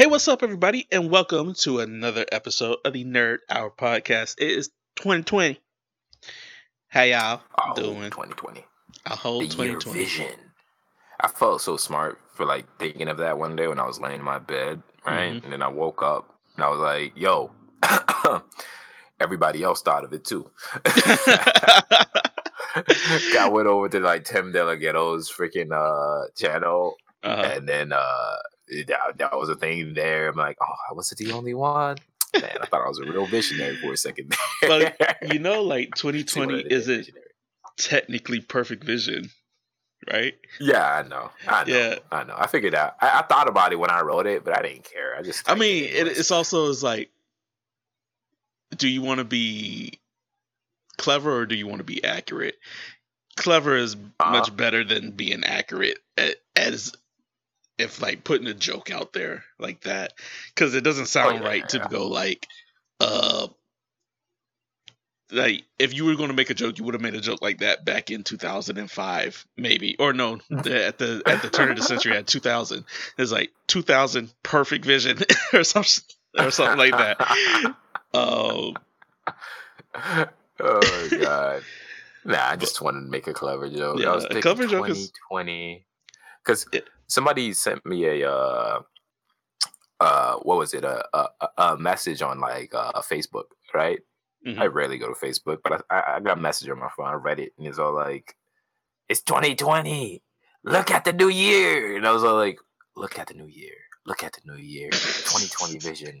Hey, what's up, everybody, and welcome to another episode of the Nerd Hour podcast. It is 2020. How y'all Oh, doing? 2020. A whole The 2020. vision. I felt so smart for like thinking of that one day when I was laying in my bed, right? Mhm. And then I woke up and I was like, yo, everybody else thought of it too. I went over to like Tim Delgadetto's freaking uh channel uh, and then uh that, that was a thing there. I'm like, oh, I wasn't the only one. Man, I thought I was a real visionary for a second. But, you know, like See what I 2020 isn't visionary. technically perfect vision, right? Yeah, I know. I know. Yeah. I know. I figured out. I, I thought about it when I wrote it, but I didn't care. I just. I mean, it, it's also is like, do you want to be clever or do you want to be accurate? Clever is Uh-huh. much better than being accurate a- as if like putting a joke out there like that because it doesn't sound Oh, yeah, right to yeah. go like, uh, like if you were going to make a joke, you would have made a joke like that back in 2005, maybe, or no, at the at the turn of the century at 2000. It's like 2000 perfect vision or something or something like that. Um, oh god. Nah, I just wanted to make a clever joke. Yeah, I was a thinking clever joke is- 2020 because Yeah. Somebody sent me a uh uh what was it a a, a- message on like uh Facebook right mhm. I rarely go to Facebook, but I, I, I got a message on my phone. I read it, and it's all like, "It's 2020. Look at the new year." And I was all like, "Look at the new year. Look at the new year. 2020 vision.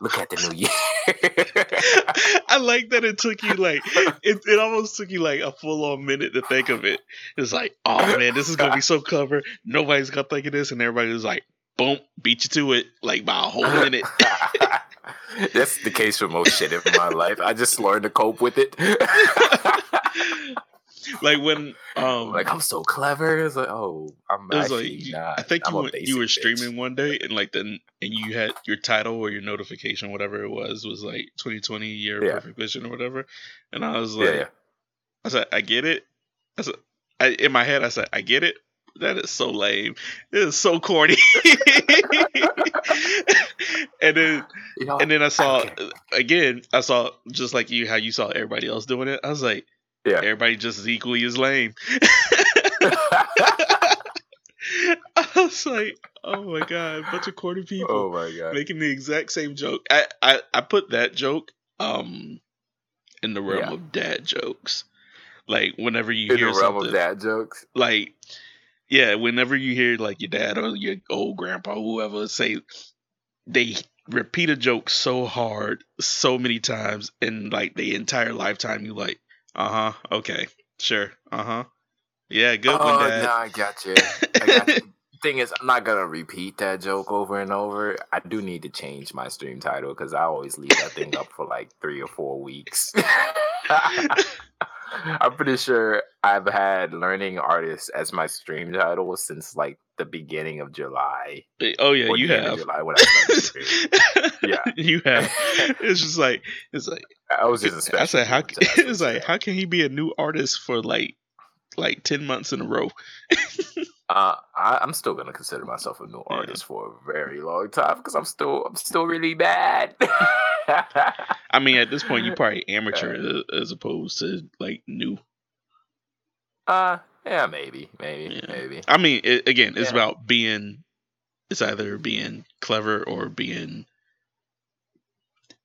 Look at the new year." I like that it took you like it, it almost took you like a full on minute to think of it. It's like, oh man, this is gonna be so clever. Nobody's gonna think of this, and everybody was like, boom, beat you to it like by a whole minute. That's the case for most shit in my life. I just learned to cope with it. like when um like I'm so clever. It's like, oh, I'm it was like you- not. I think I'm you went, you were bitch. streaming one day and like then and you had your title or your notification whatever it was was like 2020 year Yeah. perfect vision or whatever and I was like Yeah, yeah. I said I get it I said I, in my head I said I get it that is so lame it is so corny and then You know, and then I saw it. again I saw just like you how you saw everybody else doing it I was like yeah. everybody just as equally as lame I was like, oh my god, a bunch of corny people oh my god. making the exact same joke. I, I I put that joke um in the realm Yeah. of dad jokes. Like whenever you In hear the realm something, of dad jokes. like yeah, whenever you hear like your dad or your old grandpa, whoever say they repeat a joke so hard, so many times, in like the entire lifetime, you like, uh huh, okay, sure, uh huh, yeah, good oh, one, dad. no, I got you. I got you. Thing is, I'm not gonna repeat that joke over and over. I do need to change my stream title because I always leave that thing up for like three or four weeks. I'm pretty sure I've had learning artists as my stream title since like the beginning of July. Oh yeah, you the end of have. July when I. Yeah. you have. It's just like it's like I was just. I said, how? I It's like how can he be a new artist for like like ten months in a row? Uh, I, I'm still gonna consider myself a new Yeah. artist for a very long time because I'm still I'm still really bad. I mean, at this point, you probably amateur a- as opposed to like new. uh, yeah, maybe, maybe, Yeah. maybe. I mean, it, again, it's Yeah. about being. It's either being clever or being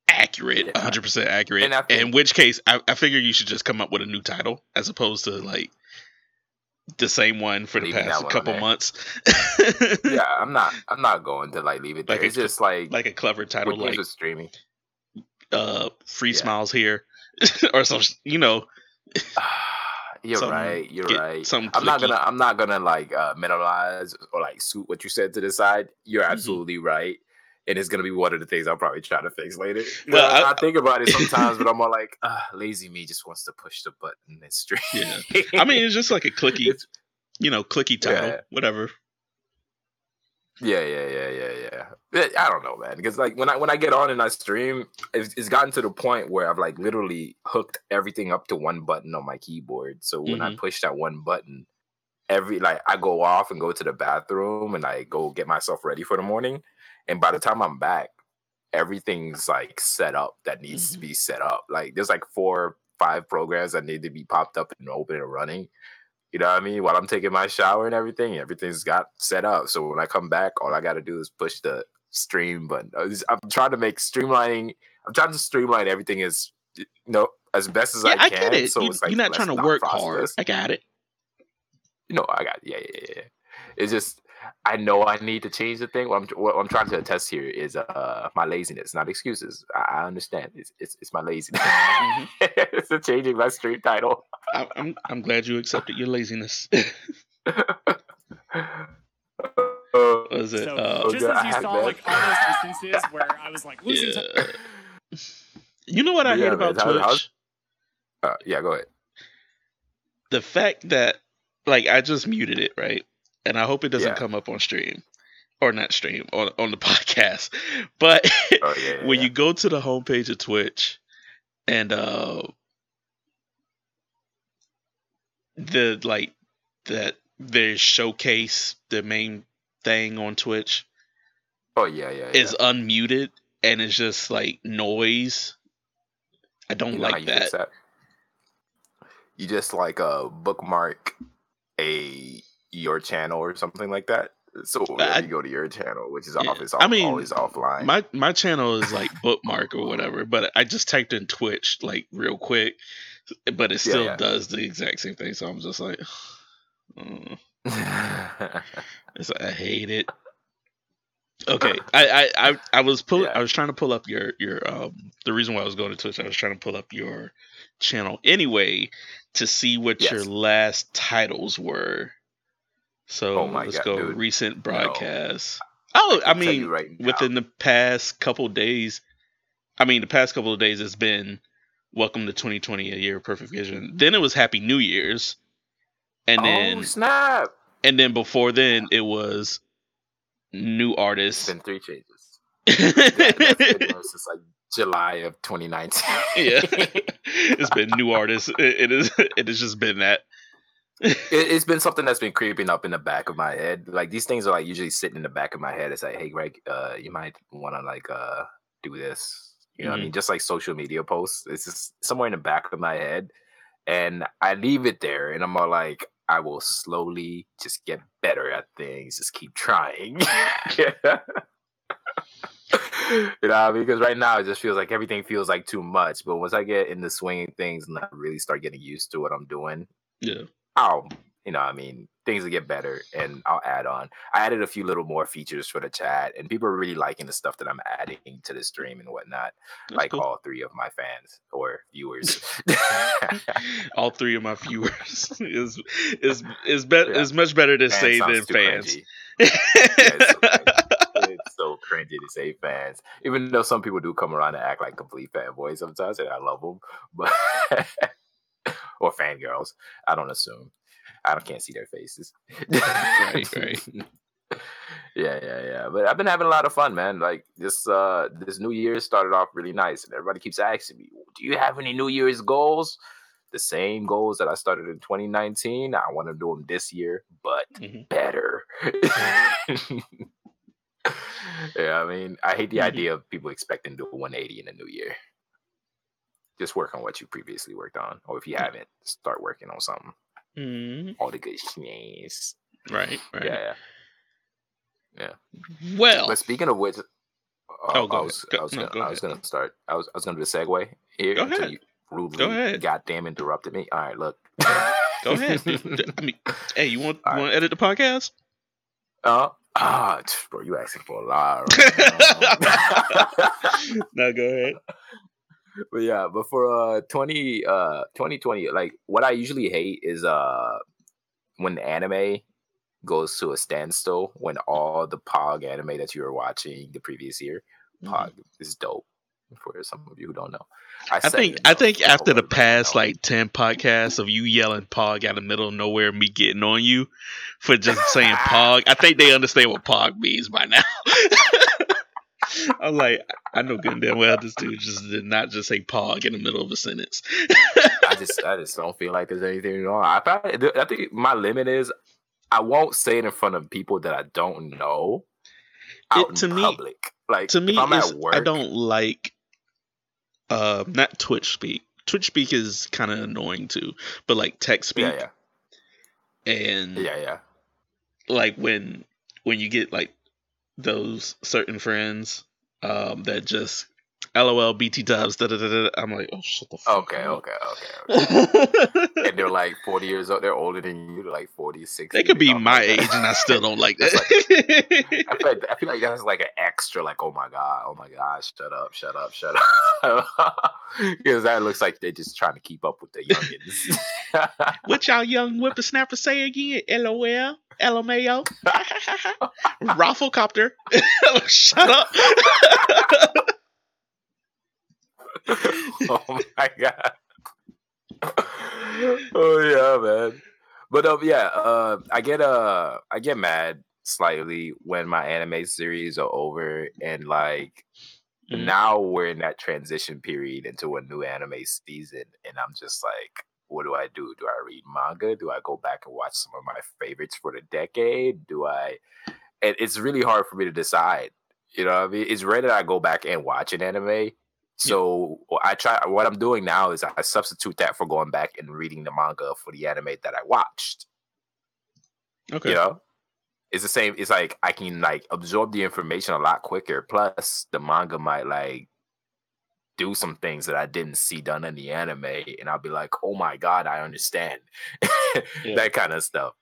accurate, Yeah. hundred percent accurate. And think- in which case, I, I figure you should just come up with a new title as opposed to like the same one for the past couple months. Yeah, I'm not I'm not going to like leave it there. Like a- it's just like like a clever title, like streaming. uh, "Free. Smiles Here," or some, you know, You're Something- right. You're right. I'm not gonna. I'm not gonna like uh, minimize or like suit what you said to the side. You're Mm-hmm. absolutely right, and it's gonna be one of the things I'll probably try to fix later. Well, I, I- think about it sometimes, but I'm all like, uh, lazy me just wants to push the button and stream. Yeah. I mean, it's just like a clicky, It's- you know, clicky title, Yeah. whatever. Yeah, yeah, yeah, yeah, yeah. I don't know, man. Because like when I when I get on and I stream, it's, it's gotten to the point where I've like literally hooked everything up to one button on my keyboard. So when I push that one button, every like I go off and go to the bathroom and I go get myself ready for the morning, and by the time I'm back, everything's like set up that needs to Mhm. be set up. Like there's like four, five programs that need to be popped up and open and running. You know what I mean? While I'm taking my shower and everything, everything's got set up. So when I come back, all I got to do is push the stream button. Uh, Was- I'm trying to make streamlining. I'm trying to streamline everything as you know as best as Yeah, I I can. get it. So you, it's like you're not trying to work hard. I got it. No, I got yeah, yeah, yeah. It's just I know I need to change the thing. What I'm what I'm trying to attest here is uh my laziness, not excuses. I, I understand. It's it's, it's my laziness. Mhm. it's a changing my stream title. I, I'm I'm glad you accepted your laziness. Was it? So uh, just Okay, as you have saw that. like all those instances where I was like losing time. yeah. You know what I Yeah, hate man, about how- Twitch? how's- uh, yeah, go ahead. the fact that like I just muted it, right? And I hope it doesn't Yeah. come up on stream or not stream on on the podcast. But Oh yeah, when you go to the homepage of Twitch and uh the like that they showcase the main thing on Twitch oh yeah, yeah, yeah. is unmuted and it's just like noise. I don't You know like you that. that? You just like uh bookmark a your channel or something like that. So I- you go to your channel, which is Yeah. off, I mean, always offline. My my channel is like bookmark or whatever, but I just typed in Twitch like real quick, but it still yeah. does the exact same thing. So I'm just like, it's like, I hate it. Okay, I I I, I was pull Yeah. I was trying to pull up your your um the reason why I was going to Twitch I was trying to pull up your channel anyway to see what your last titles were. So Oh let's God, go dude. recent No. broadcasts. Oh, I you mean, right within the past couple days, I mean, the past couple of days, it's been Welcome to 2020, a year of perfect vision. Then it was Happy New Year's, and oh then snap! and then before then it was new It's artists. been three changes. That, that's been there since like July of 2019. yeah, it's been new artists. It, it is. It has just been that. It, it's been something that's been creeping up in the back of my head. Like these things are like usually sitting in the back of my head. It's like, hey, Greg, uh, you might want to like uh do this. You know what I mean? Just like social media posts. It's just somewhere in the back of my head, and I leave it there, and I'm all like, I will slowly just get better at things. Just keep trying. you know what I mean? Because right now it just feels like everything feels like too much. But once I get in the swing of things and I really start getting used to what I'm doing, Yeah. I'll, you know, I mean, things will get better and I'll add on. I added a few little more features for the chat, and people are really liking the stuff that I'm adding to the stream and whatnot. That's like cool. all three of my fans or viewers. all three of my viewers is is is better Yeah. is much better to Fans say than fans. it's so it's so cringy to say fans, even though some people do come around and act like complete fanboys sometimes, and I love them, but or fangirls. I don't assume. I don't, can't see their faces. Right, right. yeah, yeah, yeah. But I've been having a lot of fun, man. Like this, uh, this New Year started off really nice, and everybody keeps asking me, "Do you have any New Year's goals?" The same goals that I started in 2019. I want to do them this year, but Mhm. better. yeah, I mean, I hate the Mhm. idea of people expecting to do a 180 in a new year. Just work on what you previously worked on, or if you haven't, start working on something. Mhm. All the good shit. Right, right. Yeah, yeah. Well, But speaking of which, uh, Oh, I was, Go- I was, no, gonna, go I was gonna start. I was, I was gonna do a segue here Go until ahead. you rudely, ahead. goddamn, interrupted me. All right, look. go ahead. I mean, hey, you want right. want to edit the podcast? Uh, ah, bro, you asking for a lot. right now. no, go ahead. But yeah, but for uh 20 uh 2020, like what I usually hate is uh when anime goes to a standstill when all the Pog anime that you were watching the previous year, Pog is dope. For some of you who don't know, I said think I think after the past like ten podcasts of you yelling "pog" out of the middle of nowhere, me getting on you for just saying "pog," I think they understand what "pog" means by now. I'm like, I know good and damn well this dude just did not just say "pog" in the middle of a sentence. I just I just don't feel like there's anything wrong. I probably, I think my limit is I won't say it in front of people that I don't know. out It- to in me- public. Like to me, if I'm at work, I don't like uh not Twitch speak. Twitch speak is kind of annoying too, but like text speak Yeah, yeah, and yeah, yeah. like when when you get like those certain friends um that just LOL BT dubs da da da. I'm like, oh shut the fuck Okay, up. okay, okay. okay. and they're like 40 years old. They're older than you. They're like 40, 60. they could be Oh my God. age and I still don't like that. I feel, like, I feel like that's like an extra, like, oh my God, oh my gosh, shut up, shut up, shut up. Because that looks like they're just trying to keep up with the youngins. what y'all young whippersnappers say again? LOL, LMAO, ROFLcopter. Oh, shut up. oh my God. oh yeah, man. But um, yeah, uh, I get uh, I get mad slightly when my anime series are over and like Mhm. now we're in that transition period into a new anime season, and I'm just like, what do I do? Do I read manga? Do I go back and watch some of my favorites for the decade? Do I? And it's really hard for me to decide. You know what I mean? It's rare that I go back and watch an anime. So I try. What I'm doing now is I substitute that for going back and reading the manga for the anime that I watched. Okay. You know, it's the same. It's like I can like absorb the information a lot quicker. Plus, the manga might like do some things that I didn't see done in the anime, and I'll be like, "Oh my god, I understand." Yeah. That kind of stuff.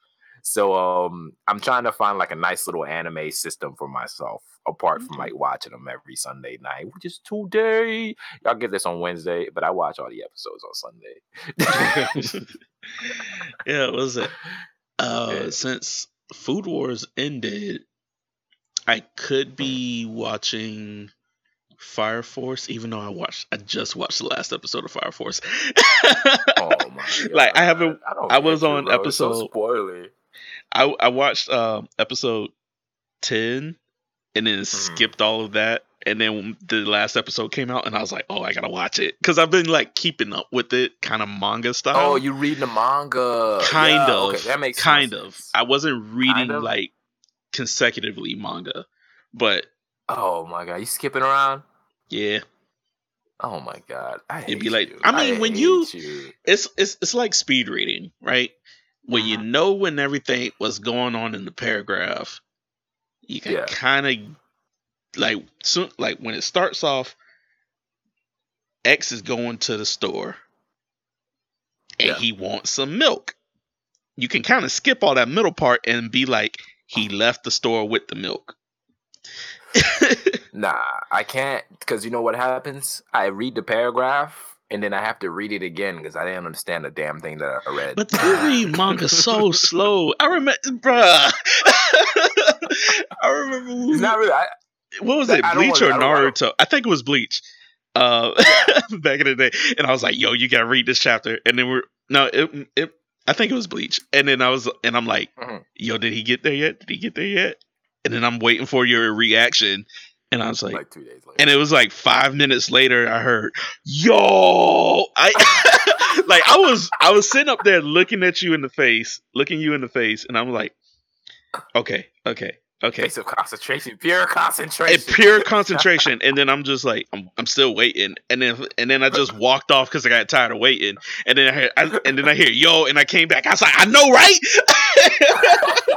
So, um, I'm trying to find like a nice little anime system for myself, apart from like watching them every Sunday night, which is today. Y'all get this on Wednesday, but I watch all the episodes on Sunday. yeah, what was it? Uh, Yeah. Since Food Wars ended, I could be watching Fire Force, even though I watched, I just watched the last episode of Fire Force. oh my Like, I haven't- I, I was you, on so episode- spoilery. I I watched um episode ten, and then skipped all of that, and then the last episode came out, and I was like, oh, I gotta watch it because I've been like keeping up with it, kind of manga style. Oh, you reading the manga? kind Yeah, of Okay, that makes kind of i wasn't reading Kind of? like consecutively manga but Oh my god, you skipping around? yeah Oh my god, I hate It'd be like- you. I mean, when you- you. it's it's it's like speed reading right when you Mhm. know when everything was going on in the paragraph you can Yeah. kind of like soon like when it starts off x is going to the store and Yeah. he wants some milk you can kind of skip all that middle part and be like he left the store with the milk Nah, I can't because you know what happens? I read the paragraph and then I have to read it again because I didn't understand the damn thing that I read. But you read manga so slow. I remember, bruh. I remember. it's not really. I, what was it, don't Bleach or I Naruto? I think it was Bleach. Uh, back in the day, and I was like, "Yo, you gotta read this chapter." And then we're no, it, it. I think it was Bleach. And then I was, and I'm like, Mhm. "Yo, did he get there yet? Did he get there yet?" And then I'm waiting for your reaction, and I was like, like two days later. and it was like five minutes later, I heard, "Yo!" I like I was I was sitting up there looking at you in the face, looking you in the face, and I'm like, "Okay, okay, okay." Face of concentration, pure And concentration. pure concentration, and then I'm just like, I'm, I'm still waiting, and then and then I just walked off because I got tired of waiting, and then I heard, I, and then I hear yo, and I came back. I was like, I know, right?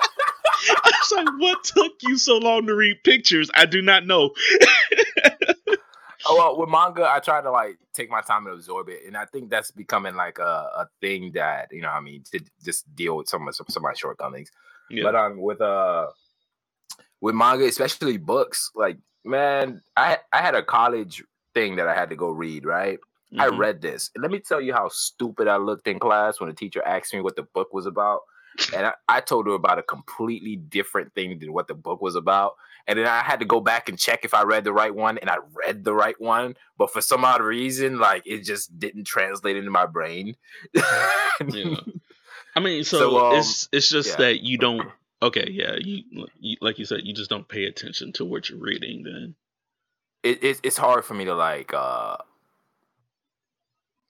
I was like, what took you so long to read pictures? I do not know. Oh well, with manga, I try to like take my time and absorb it, and I think that's becoming like a, a thing that you know, what I mean, to just deal with some of some, some of my shortcomings. Yeah. But um, with uh, with manga, especially books, like man, I I had a college thing that I had to go read. Right, I Mhm. read this, and let me tell you how stupid I looked in class when the teacher asked me what the book was about. And I, I told her about a completely different thing than what the book was about. And then I had to go back and check if I read the right one, and I read the right one. But for some odd reason, like it just didn't translate into my brain. Yeah. I mean, so, So, um, it's it's just yeah. that you don't. Okay, yeah, you, you like you said, you just don't pay attention to what you're reading. Then it, it, it's hard for me to like uh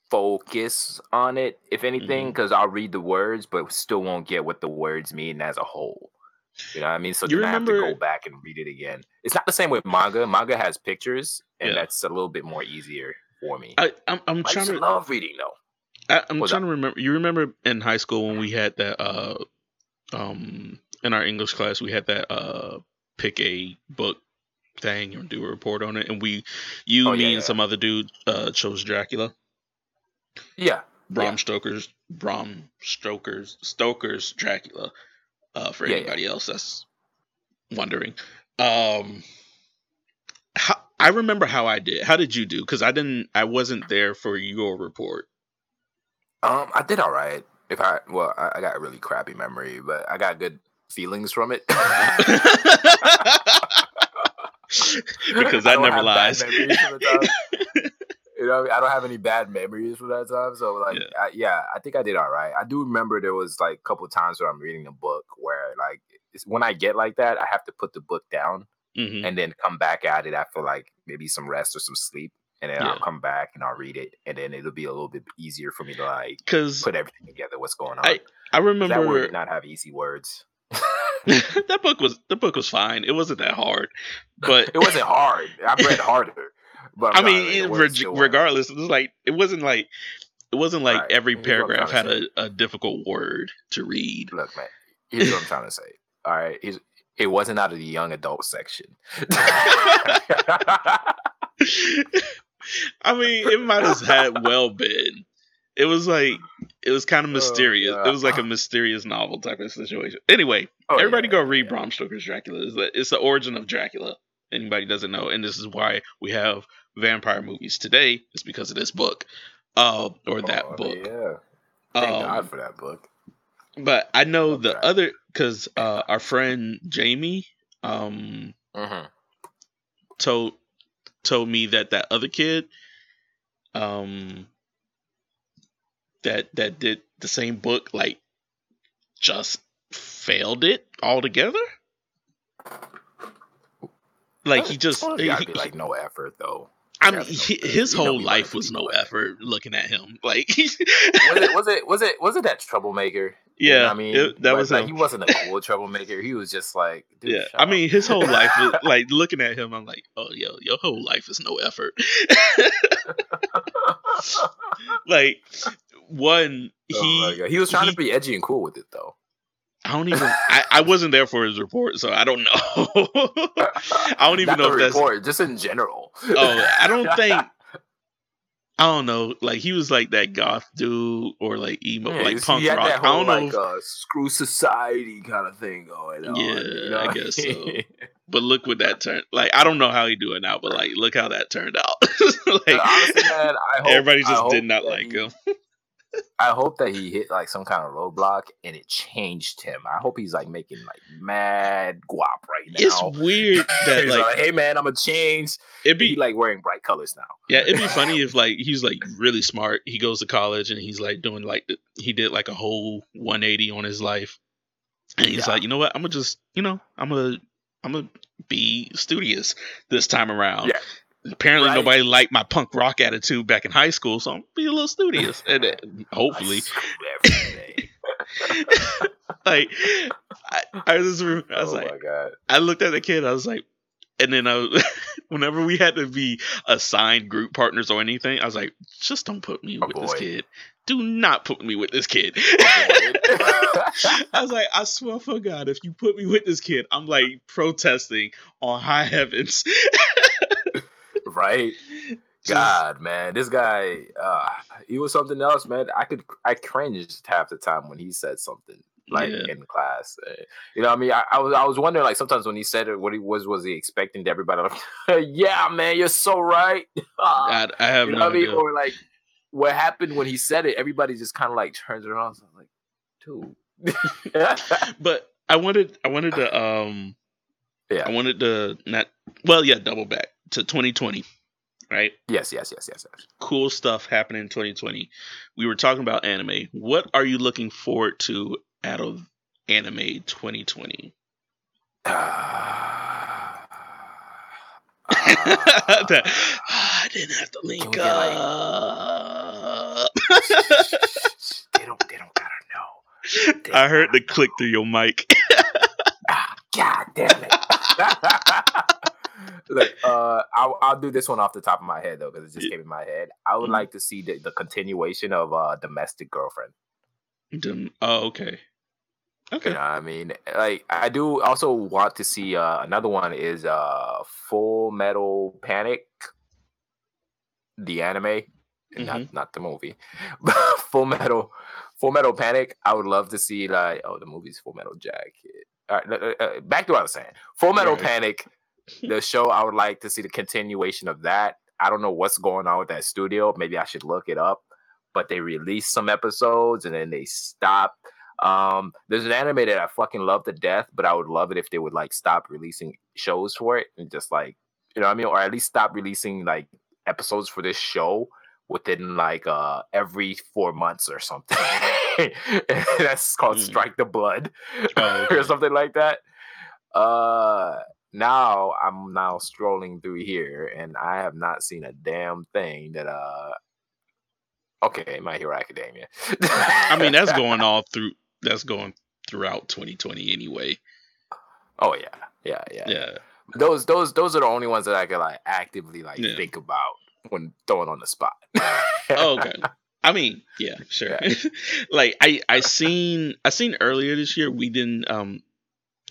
focus on it if anything because i'll read the words but still won't get what the words mean as a whole You know what I mean? So You then I have to go back and read it again. It's not the same with manga. Manga has pictures, and Yeah. that's a little bit more easier for me. I, I'm, I'm I trying to love reading though. I, I'm What's trying to remember. You remember in high school when we had that, uh, um, in our English class, we had that, uh, pick a book thing and do a report on it, and we, you, Oh, me, yeah, and yeah. some other dude, uh, chose Dracula. Yeah. Bram Yeah. Stoker's Bram Stoker's Stoker's Dracula. Uh, for Yeah, yeah. anybody else that's wondering, um, how, I remember how I did. How did you do? Because I didn't. I wasn't there for your report. Um, I did all right. If I well, I, I got a really crappy memory, but I got good feelings from it. because I that don't never lies. memories from the time. you know, I, mean? I don't have any bad memories from that time. So, like, Yeah. I, yeah, I think I did all right. I do remember there was like a couple times where I'm reading a book where, like, it's, when I get like that, I have to put the book down hmm and then come back at it after like maybe some rest or some sleep, and then I'll come back and I'll read it, and then it'll be a little bit easier for me to like Because put everything together. What's going on? I 'Cause I that word did not have easy words. that book was the book was fine. It wasn't that hard, but it wasn't hard. I've read harder. But I mean, reg- regardless, it was like it wasn't like it wasn't like Right. every Here's what I'm paragraph had a, a difficult word to read. Look, man. Here's what I'm trying to say. All right, here's, it wasn't out of the young adult section. I mean, it might have had well been. It was like it was kind of Oh, mysterious. God. it was like a mysterious novel type of situation. Anyway, Oh, everybody yeah, go read yeah. Bram Stoker's Dracula. It's the, it's the origin of Dracula. Anybody doesn't know, and this is why we have vampire movies today. It's because of this book, uh, or that Oh, book. Yeah. Thank Um, God for that book. But I know the that. other because uh, our friend Jamie um, hmm told told me that that other kid um that that did the same book like just failed it altogether. Like he just Well, he, be like no effort though. I mean gotta no- he- his whole he life was no like- effort looking at him. Like Was it was it was it was it that troublemaker? You know yeah, I mean, it- that But, was like, him. he wasn't a cool troublemaker. He was just like, dude, Yeah, shut I up. mean, his whole life was like looking at him. I'm like, oh, yo, your whole life is no effort. like, one, Oh my he, God. he was trying he- to be edgy and cool with it though. I don't even, I, I wasn't there for his report, so I don't know. I don't even Not know if that's. report, just in general. Oh, I don't think. I don't know. Like he was like that goth dude or like emo, Yeah, like punk he had rock. that I don't know. like uh, screw society kind of thing going on. Yeah, you know? I guess so. but look what that turned. Like I don't know how he do it now, but like look how that turned out. like honestly, man, I hope, everybody just did not like he- him. I hope that he hit like some kind of roadblock and it changed him. I hope he's like making like mad guap right now. It's weird that like like, hey man, I'm gonna change. it'd He be like wearing bright colors now. yeah, it'd be funny if like he's like really smart. He goes to college and he's like doing like he did like a whole 180 on his life, and he's Yeah. like, you know what? I'm gonna just you know I'm gonna I'm gonna be studious this time around. Yeah. Apparently Right. nobody liked my punk rock attitude back in high school, so I'm gonna be a little studious and uh, hopefully like I, I was I was oh like my god. I looked at the kid. I was like, and then I was, whenever we had to be assigned group partners or anything, I was like, just don't put me with this kid. Do not put me with this kid. Avoid. I was like, I swear for God, if you put me with this kid, I'm like protesting on high heavens. Right? God, man, this guy, uh, he was something else, man. I could, I cringed half the time when he said something like Yeah. in class. Uh, you know, what I mean, I, I was, I was wondering, like, sometimes when he said it, what he was, was he expecting to everybody? Like, yeah, man, you're so right. I, I have you know no what I mean? Or like, what happened when he said it? Everybody just kind of like turns around. So like, dude. But I wanted, I wanted to, um, Yeah. I wanted to not, well, yeah, double back to 2020, right? yes, yes, yes, yes, yes. cool stuff happening in 2020. We were talking about anime. What are you looking forward to out of anime 2020? Uh, "Ah, I didn't have to link get, like- up. they don't. They don't gotta know. They I heard the gotta click through your mic. Ah, damn it. Look, uh, I'll, I'll do this one off the top of my head though, because it just came in my head. I would Mhm. like to see the, the continuation of uh, domestic girlfriend. Oh, okay. Okay. You know I mean? Like I do also want to see uh another one is uh Full Metal Panic the anime, not not the movie. But Full Metal Full Metal Panic, I would love to see like oh the movie's Full Metal Jacket. All right, uh, uh, back to what I was saying. Full Metal Right. Panic, the show I would like to see the continuation of that. I don't know what's going on with that studio. Maybe I should look it up. But they released some episodes and then they stopped. Um, there's an anime that I fucking love to death, but I would love it if they would like stop releasing shows for it and just like you know what I mean, or at least stop releasing like episodes for this show within like uh every four months or something. That's called Mm. Strike the Blood Oh, okay. or something like that. Uh now I'm now strolling through here and I have not seen a damn thing that uh okay, My Hero Academia. I mean, that's going all through. That's going throughout 2020 anyway. Oh yeah, yeah, yeah. Yeah. Those those those are the only ones that I can like actively like Yeah. think about when throwing on the spot. Oh, okay. I mean, yeah, sure. like I I seen I seen earlier this year we didn't um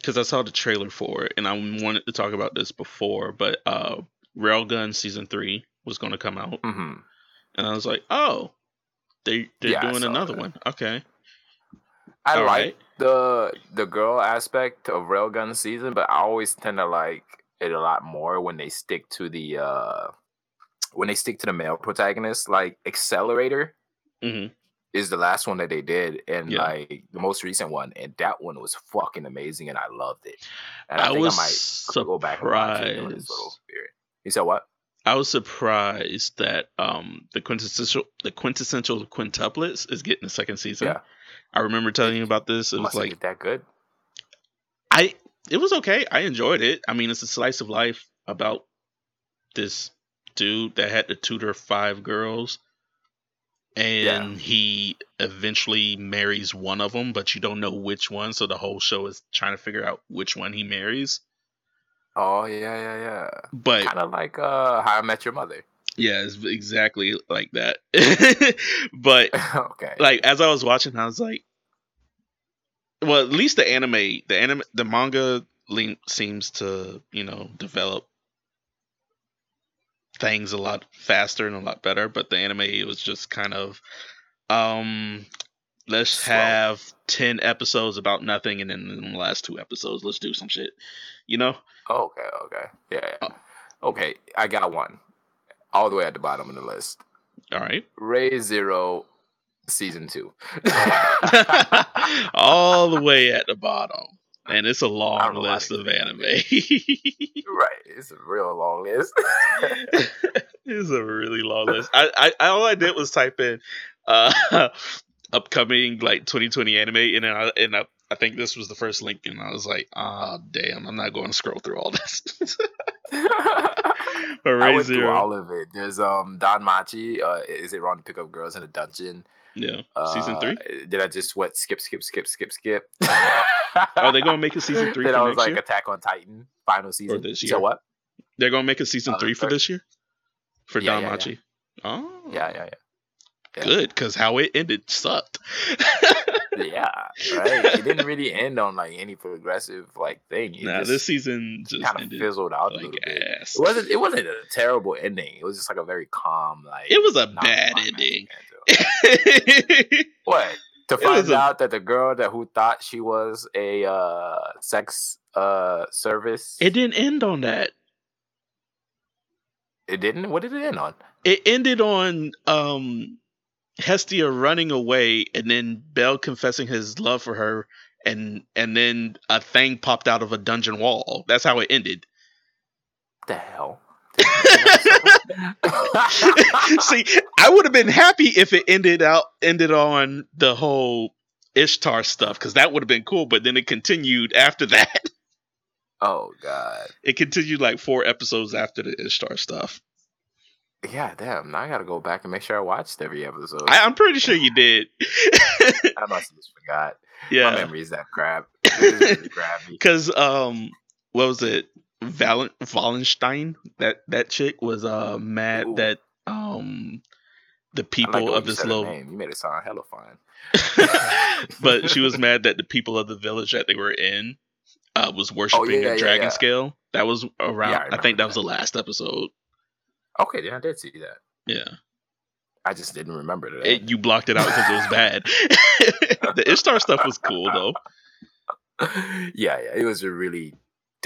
because I saw the trailer for it and I wanted to talk about this before, but uh Railgun season three was going to come out hmm and I was like, oh, they they're Yeah, doing another that. one. Okay, I All like right. the the girl aspect of Railgun season, but I always tend to like it a lot more when they stick to the uh when they stick to the male protagonist. Like Accelerator hmm is the last one that they did, and Yeah. like the most recent one, and that one was fucking amazing, and I loved it. And I, I think was I might go back and watch it during this little surprised. period. You said what? I was surprised that um the quintessential the quintessential quintuplets is getting a second season. Yeah. I remember telling you about this. It was Must like that good. I it was okay. I enjoyed it. I mean, it's a slice of life about this dude that had to tutor five girls and he eventually marries one of them, but you don't know which one, so the whole show is trying to figure out which one he marries. Oh yeah, yeah, yeah. But Kind of like uh How I Met Your Mother. yeah, it's exactly like that. but okay. like as I was watching, I was like, well, at least the anime, the anime, the manga le- seems to you know develop things a lot faster and a lot better. But the anime was just kind of, um, let's Slow. have ten episodes about nothing, and then in the last two episodes, let's do some shit. You know? Okay, okay. Yeah, yeah. Oh. Okay, I got one. All the way at the bottom of the list. All right. Re:Zero season two. All the way at the bottom. And it's a long don't know why list of anime. right. It's a real long list. it's a really long list. I, I all I did was type in uh upcoming like 2020 anime and then I and I, I think this was the first link and I was like, ah damn, I'm not going to scroll through all this. I went through all of it. There's um DanMachi. Uh, is it wrong to pick up girls in a dungeon? Yeah. Uh, season three? Did I just what skip skip skip skip skip? Are they gonna make a season three Then for I was like year? Attack on Titan final season. this year? said what? They're gonna make a season Uh, three for this year? For Yeah, Don yeah, yeah. Machi. Oh Yeah, yeah, yeah. Good, because how it ended sucked. Yeah, right. It didn't really end on like any progressive like thing. It nah, this season just kind of fizzled out a like little bit. ass. It wasn't. It wasn't a terrible ending. It was just like a very calm, like. It was a bad ending. ending. What? To find a- out that the girl that who thought she was a uh sex uh service. it didn't end on that. It didn't. What did it end on? It ended on um Hestia running away and then Bell confessing his love for her and and then a thing popped out of a dungeon wall. That's how it ended. The hell. See, I would have been happy if it ended out ended on the whole Ishtar stuff because that would have been cool. But then it continued after that. oh god. It continued like four episodes after the Ishtar stuff. Yeah, damn. Now I gotta go back and make sure I watched every episode. I, I'm pretty sure you did. I must have just forgot. My yeah, memory is that crap. It is really because um, what was it? Valen Wallenstein. That that chick was uh mad Ooh. that um the like people the of this little name. You made it sound hella fine. but she was mad that the people of the village that they were in uh, was worshiping Oh, yeah, a yeah, dragon yeah. scale. That was around. I I, think that was that. the last episode. Okay, then I did see that. Yeah, I just didn't remember that. it, you blocked it out because it was bad. the Ishtar stuff was cool though. yeah, yeah, it was a really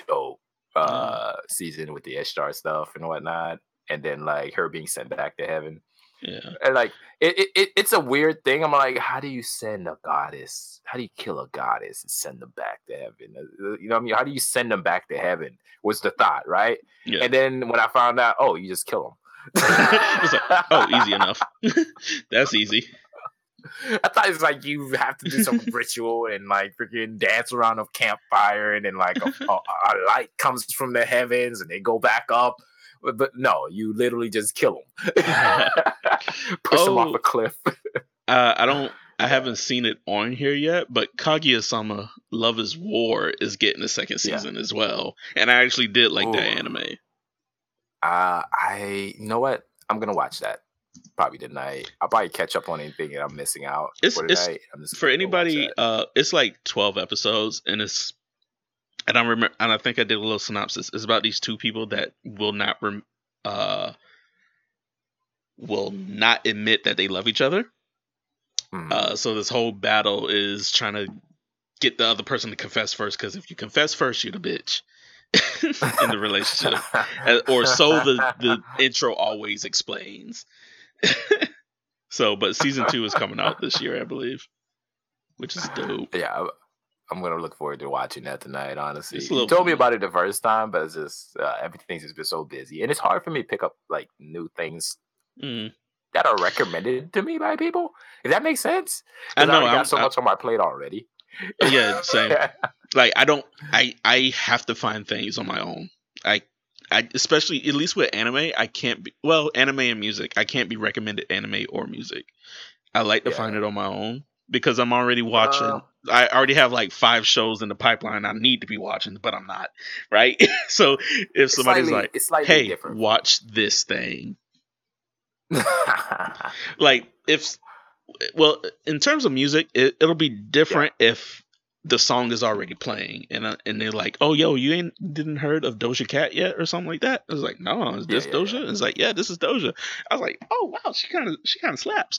dope uh season with the Ishtar stuff and whatnot, and then like her being sent back to heaven, Yeah, and like it, it, it it's a weird thing. I'm like, how do you send a goddess? How do you kill a goddess and send them back to heaven? Uh, You know, what I mean, how do you send them back to heaven? Was the thought right? yeah. And then when I found out, oh, you just kill them. Like, oh, easy enough. That's easy. I thought it's like you have to do some ritual and like freaking dance around a campfire, and then like a, a, a light comes from the heavens and they go back up. But, but no, you literally just kill them, push them Oh. off a cliff. Uh, I don't. I haven't seen it on here yet, but Kaguya-sama Love is War is getting a second Yeah. season as well, and I actually did like that anime. Uh, I you know what? I'm gonna watch that probably tonight. I'll probably catch up on anything that I'm missing out It's- for it's- tonight. I'm just for gonna go watch anybody uh it's like 12 episodes and it's and i remember and i think i did a little synopsis it's about these two people that will not rem, uh will not admit that they love each other Mhm. uh so this whole battle is trying to get the other person to confess first because if you confess first you're the bitch in the relationship or so the the intro always explains so but season two is coming out this year i believe which is dope yeah, I- I'm gonna look forward to watching that tonight. Honestly, you told me about it the first time, but it's just uh, everything's just been so busy, and it's hard for me to pick up like new things Mm. that are recommended to me by people. If that makes sense, I know. I'm, got so I- much on my plate already. yeah, same. like I don't. I I have to find things on my own. I I especially at least with anime, I can't be well anime and music. I can't be recommended anime or music. I like to Yeah. find it on my own because I'm already watching. Uh, I already have like five shows in the pipeline I need to be watching, but I'm not. Right. so if somebody's slightly, like, "Hey, different. watch this thing," like if well in terms of music it, it'll be different if the song is already playing and uh, and they're like oh yo you ain't didn't heard of doja cat yet or something like that i was like no is this yeah, doja yeah. It's like yeah this is doja i was like oh wow she kind of she kind of slaps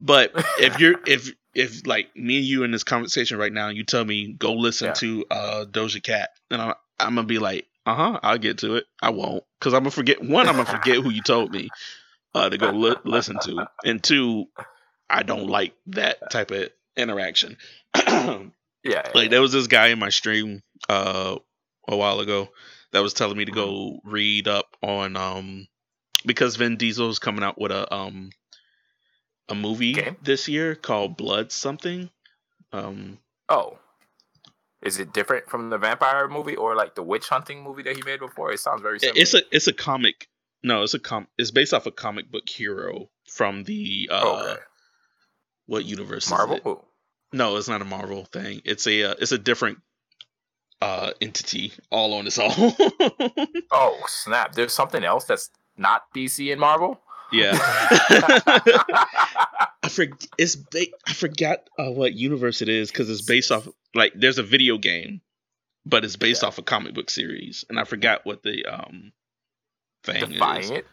but if you're if if like me and you in this conversation right now you tell me go listen Yeah. to uh doja cat and i'm, I'm gonna be like uh-huh i'll get to it i won't because i'm gonna forget one i'm gonna forget who you told me uh, to go li- listen to, and two, I don't like that type of interaction. yeah, like there was this guy in my stream uh, a while ago that was telling me to go read up on um because Vin Diesel is coming out with a um a movie Game? this year called Blood something. Um, Oh, is it different from the vampire movie or like the witch hunting movie that he made before? It sounds very similar. it's a it's a comic. No, it's a com. It's based off a comic book hero from the uh, okay. what universe? Is Marvel. No, it's not a Marvel thing. It's a uh, it's a different uh entity all on its own. Oh snap! There's something else that's not DC and Marvel. yeah. I forget it's ba- I forgot uh, what universe it is cuz it's based off like there's a video game but it's based Yeah. off a comic book series and I forgot what the um thing Defying is. it.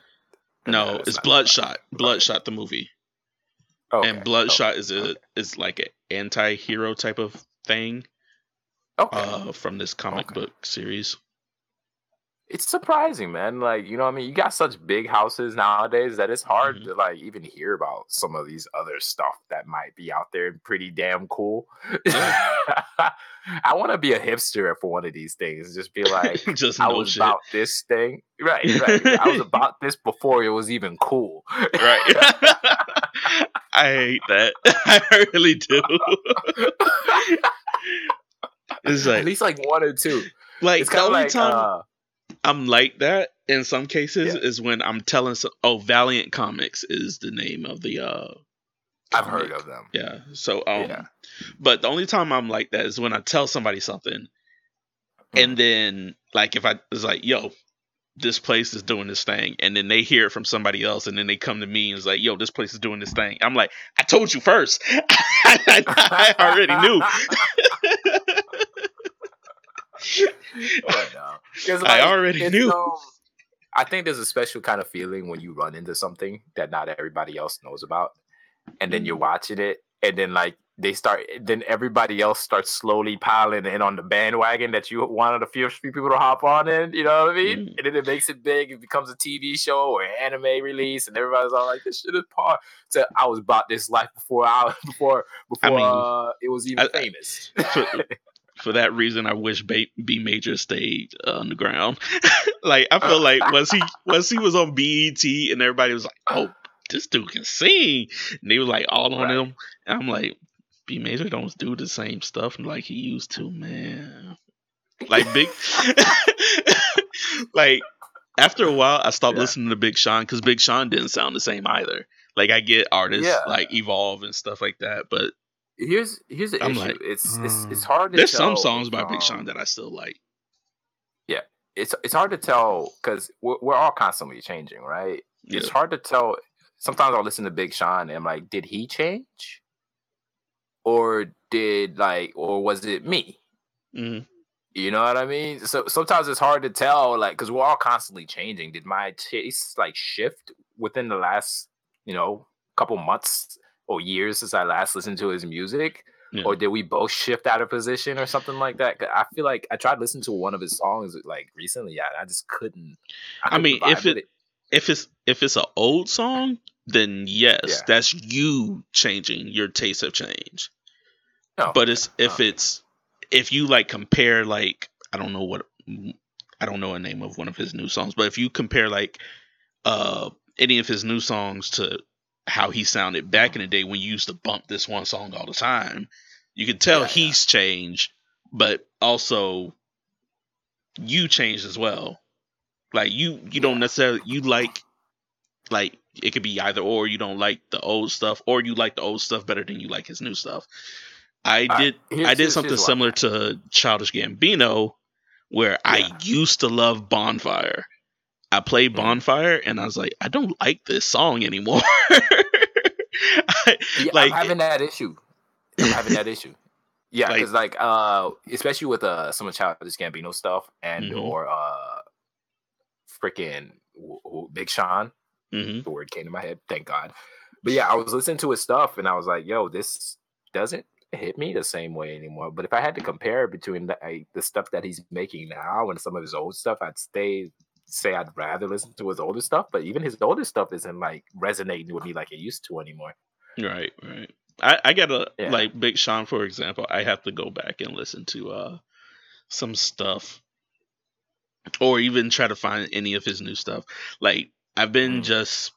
No, it's it's Bloodshot. Bloodshot the movie. Okay. And Bloodshot okay, is a okay. is like an anti-hero type of thing Okay. uh from this comic book series. it's surprising, man. Like, you know what I mean? You got such big houses nowadays that it's hard Mhm. to like even hear about some of these other stuff that might be out there and pretty damn cool. I want to be a hipster for one of these things. Just be like, Just I no was shit. about this thing. Right, right. I was about this before it was even cool. right. I hate that. I really do. it's like At least like one or two. like It's the only like time uh, I'm like that in some cases Yeah. is when I'm telling some oh Valiant Comics is the name of the uh I've heard of them. Yeah. So um Yeah. but the only time I'm like that is when I tell somebody something Mm. and then like if I was like, yo, this place is doing this thing, and then they hear it from somebody else, and then they come to me and it's like, yo, this place is doing this thing. I'm like, I told you first. I, already knew. No. 'Cause, I already knew. I think there's a special kind of feeling when you run into something that not everybody else knows about, and then you're Mm. watching it, and then like they start, then everybody else starts slowly piling in on the bandwagon that you wanted a few people to hop on in. You know what I mean? Mm. And then it makes it big. It becomes a TV show or an anime release, and everybody's all like, "This shit is part." So I was about this life before I before before mean, uh, it was even I- I- famous. for, for that reason, I wish ba- B Major stayed uh, on the ground. like I feel like once he once he was on BET and everybody was like, "Oh, this dude can sing," and they was like all on Right. him. And I'm like, B Major don't do the same stuff like he used to, man. Like big, like after a while, I stopped Yeah. listening to Big Sean because Big Sean didn't sound the same either. Like I get artists Yeah. like evolve and stuff like that, but here's here's the I'm issue. like, it's it's it's mm. hard to there's some songs by Big Sean that I still like. Yeah, it's it's hard to tell because we're, we're all constantly changing, right? Yeah. It's hard to tell. Sometimes I'll listen to Big Sean and I'm like, did he change, or did like, or was it me? Mhm. You know what I mean? So sometimes it's hard to tell, like, because we're all constantly changing. Did my taste like shift within the last, you know, couple months or years since I last listened to his music? Yeah. Or did we both shift out of position or something like that? I feel like I tried listening to one of his songs like recently, yeah, and I just couldn't. I couldn't mean, if with it- if it's if it's an old song, then yes, Yeah. that's you changing. Your tastes have changed. No, But it's if no. it's if you like compare like I don't know what I don't know a name of one of his new songs, but if you compare like uh any of his new songs to how he sounded back in the day when you used to bump this one song all the time, you can tell Yeah, yeah. he's changed, but also you changed as well. Like you you don't necessarily you like like it could be either or you don't like the old stuff or you like the old stuff better than you like his new stuff. I did I did something similar to Childish Gambino where I used to love Bonfire. I played Mhm. Bonfire and I was like, I don't like this song anymore. I- Yeah, like I'm having that issue. I'm having that issue. Yeah, Like- because like, uh, especially with uh some of Childish Gambino stuff and Mhm. or uh, freaking Big Sean. Mhm. The word came to my head. Thank God. But yeah, I was listening to his stuff and I was like, yo, this doesn't hit me the same way anymore. But if I had to compare between the, I, the stuff that he's making now and some of his old stuff, I'd stay say I'd rather listen to his older stuff. But even his older stuff isn't like resonating with me like it used to anymore. Right, right. I, I gotta Yeah. like Big Sean, for example. I have to go back and listen to uh some stuff, or even try to find any of his new stuff. Like I've been Mm. just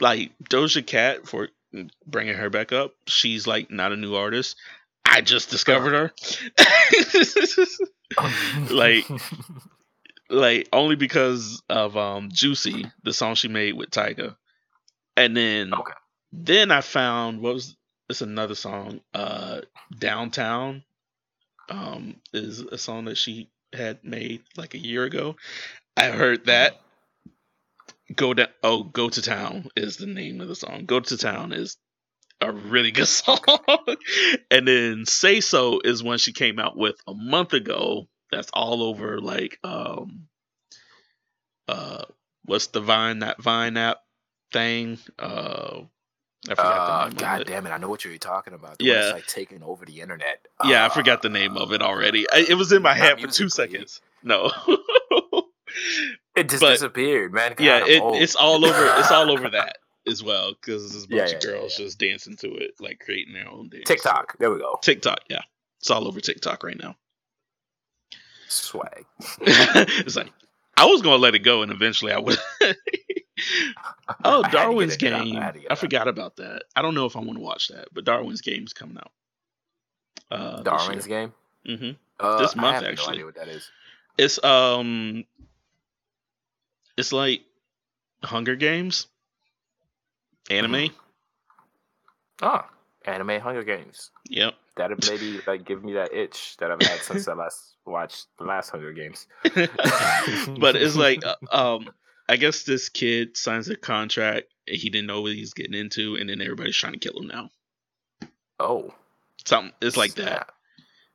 like Doja Cat for bringing her back up. She's like not a new artist. I just discovered her. Like- like only because of um Juicy, the song she made with Tyga. And then Okay. then I found what was it's another song, uh Downtown. Um is a song that she had made like a year ago. I heard that. Go down oh, Go to Town is the name of the song. Go to Town is a really good song. and then Say So is one she came out with a month ago. That's all over like um uh what's the Vine that Vine app thing? Uh I forgot Uh, the name God of it. damn it! I know what you're talking about. The Yeah. like taking over the internet. Yeah, I forgot the name of it already. I, it was in my head for two seconds. No. It just but- disappeared, man. God, yeah, it, it's all over. It's all over that as well because there's a bunch Yeah, of yeah, girls yeah. just dancing to it, like creating their own dance. TikTok. There we go. TikTok, yeah, it's all over TikTok right now. Swag. it's like I was gonna let it go, and eventually I would. oh, I had to get Darwin's. I game. had I forgot about that. I don't know if I want to watch that, but Darwin's game's coming out. Uh, Darwin's game. Mm-hmm. Uh, This I month, have no actually. idea what that is. It's um, it's like Hunger Games anime. Oh, Anime Hunger Games. Yep. That'll maybe like give me that itch that I've had since I last watched the last Hunger Games. but it's like, uh, um, I guess this kid signs a contract. and He didn't know what he's getting into, and then everybody's trying to kill him now. Oh, Something it's like that.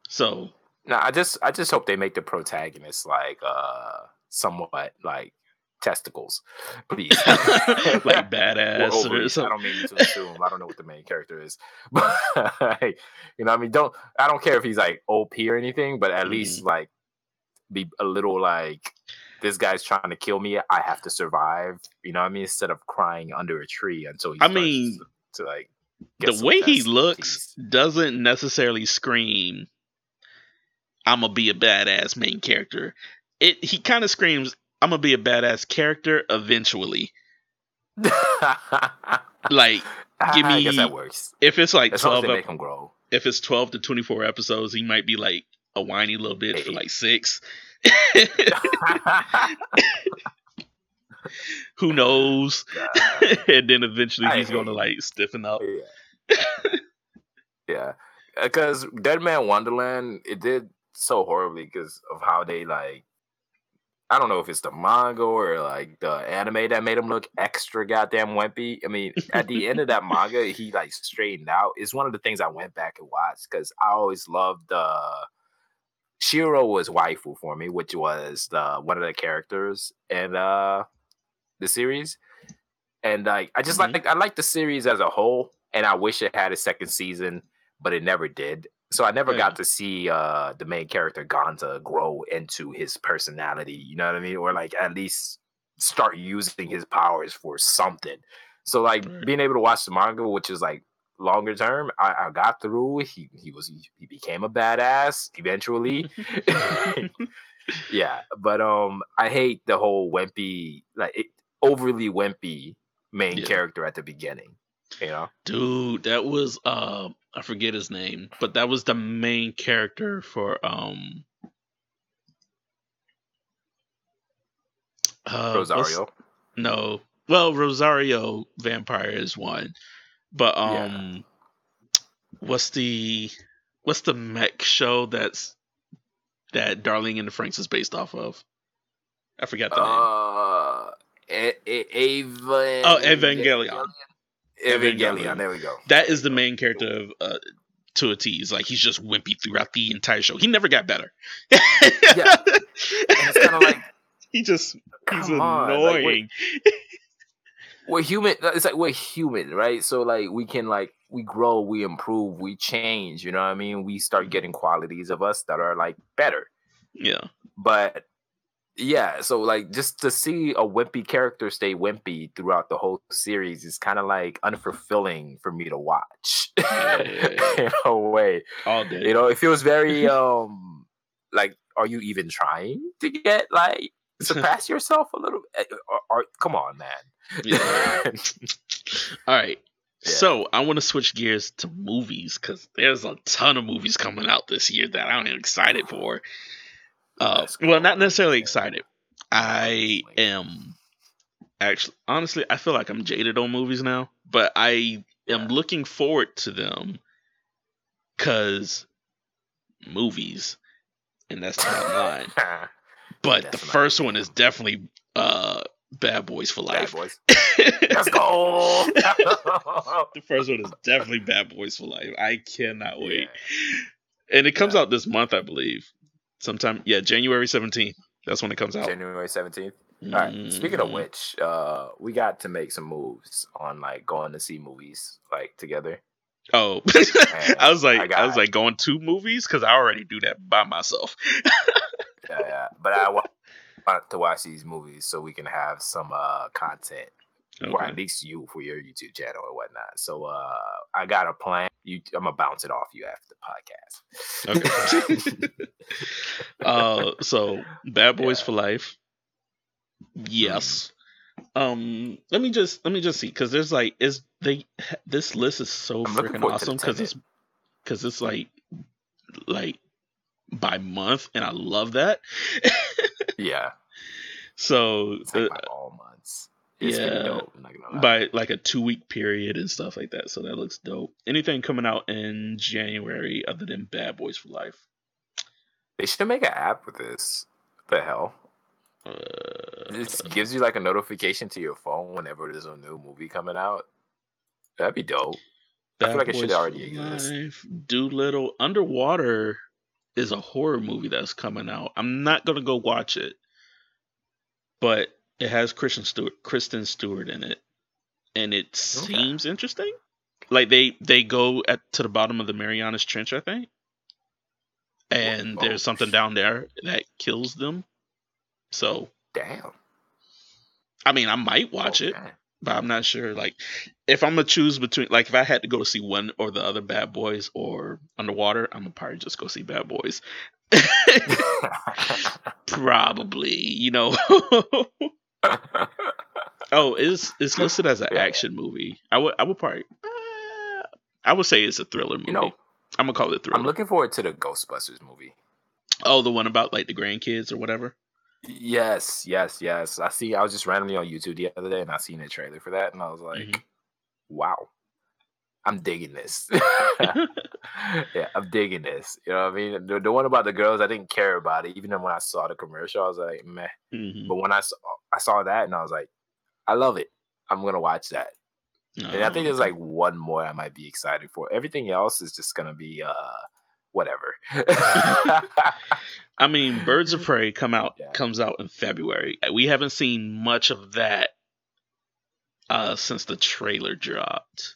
So No, I just I just hope they make the protagonist like uh somewhat like testicles, please. like badass Or or. I don't mean to assume. I don't know what the main character is, but like, you know, what I mean, don't I don't care if he's like OP or anything, but at Mm. least like be a little like this guy's trying to kill me. I have to survive. You know what I mean? Instead of crying under a tree until he I mean, to, to like get The way he looks piece. doesn't necessarily scream, "I'm gonna be a badass main character." It he kind of screams, "I'm gonna be a badass character eventually." Like give I guess me- that works. if it's like As twelve, ep- make him grow. if it's twelve to twenty four episodes, he might be like a whiny little bitch for like six. Who knows? and then eventually I he's gonna like stiffen up. Yeah. yeah. Uh, because Deadman Wonderland, it did so horribly because of how they like. I don't know if it's the manga or like the anime that made him look extra goddamn wimpy. I mean, at the end of that manga, he like straightened out. It's one of the things I went back and watched because I always loved uh Shiro was waifu for me, which was the one of the characters and uh the series. And like I just Mhm. like I like the series as a whole, and I wish it had a second season, but it never did. So I never Yeah. got to see uh the main character Ganta grow into his personality, you know what I mean? Or like at least start using his powers for something. So like Right. being able to watch the manga, which is like longer term, I, I got through. He he was he became a badass eventually. yeah, but um, I hate the whole wimpy, like it, overly wimpy main Yeah. character at the beginning. You know, Dude, that was uh I forget his name, but that was the main character for um uh, Rosario. No. Well, Rosario Vampire is one. But Yeah. um what's the what's the mech show that's that Darling in the Franxx is based off of? I forgot the name. Uh, e- e- Eva. Oh, Evangelion. Evangelion. Evangelion. There we go. That is the main character of uh to a tease. Like he's just wimpy throughout the entire show. He never got better. Yeah. And it's kind of like, he just he's on, like, annoying. we're, we're human. It's like we're human, right? So like we can like we grow, we improve, we change. You know what I mean? We start getting qualities of us that are like better. yeah. but yeah so like just to see a wimpy character stay wimpy throughout the whole series is kind of like unfulfilling for me to watch Yeah. in a way All day. you know it feels very um like are you even trying to get like surpass yourself a little or, or come on man Yeah. All right. Yeah. So I want to switch gears to movies because there's a ton of movies coming out this year that I'm excited for. Uh, well, not necessarily excited. I am actually, honestly, I feel like I'm jaded on movies now, but I am Yeah. looking forward to them because movies, and that's bottom line. But the first one is definitely uh, Bad Boys for Life. boys let's go The first one is definitely Bad Boys for Life. I cannot wait. And it comes Yeah. out this month, I believe. Sometime, yeah, January 17th. That's when it comes out. January 17th All right. Speaking of Mhm. which, uh, we got to make some moves on like going to see movies like together. Oh, I was like, I I, was like going to movies because I already do that by myself. Yeah, yeah. But I want to watch these movies so we can have some uh content, or at least you for your YouTube channel or whatnot. So uh, I got a plan. You, I'm gonna bounce it off you after the podcast. Okay. uh, so Bad Boys Yeah. for Life. Yes. Um, let me just let me just see because there's like is they this list is so freaking forward to the awesome because it's because it's like like by month and I love that. yeah, so it's like uh, my all months. It's Yeah. dope. I'm not gonna lie. by like a two week period and stuff like that. So that looks dope. Anything coming out in January other than Bad Boys for Life? They should make an app with this. The hell? Uh, This gives you like a notification to your phone whenever there's a new movie coming out. That'd be dope. I feel Bad like it should already exist. Life, Doolittle, Underwater is a horror movie that's coming out. I'm not gonna go watch it, but it has Kristen Stewart, Kristen Stewart in it, and it seems interesting. Like they they go at to the bottom of the Marianas Trench, I think, and Whoa. there's something down there that kills them. So Damn. I mean, I might watch it, Okay. but I'm not sure. Like, if I'm gonna choose between, like, if I had to go to see one or the other Bad Boys or Underwater, I'm gonna probably just go see Bad Boys. probably, you know. oh, it's it's listed as an Yeah. action movie. I would I would probably, uh, I would say it's a thriller movie. you know, I'm gonna call it thriller. I'm looking forward to the Ghostbusters movie. oh, the one about like the grandkids or whatever. Yes, yes, yes. I see. I was just randomly on YouTube the other day, and I seen a trailer for that, and I was like, Mhm. "Wow, I'm digging this." yeah, I'm digging this. You know what I mean? The, the one about the girls, I didn't care about it. Even when I saw the commercial, I was like, "Meh." Mhm. But when I saw, I saw that, and I was like, "I love it. I'm gonna watch that." And I think Oh, there's like one more I might be excited for. Everything else is just gonna be uh whatever. I mean, Birds of Prey come out Yeah. comes out in February. We haven't seen much of that uh, since the trailer dropped.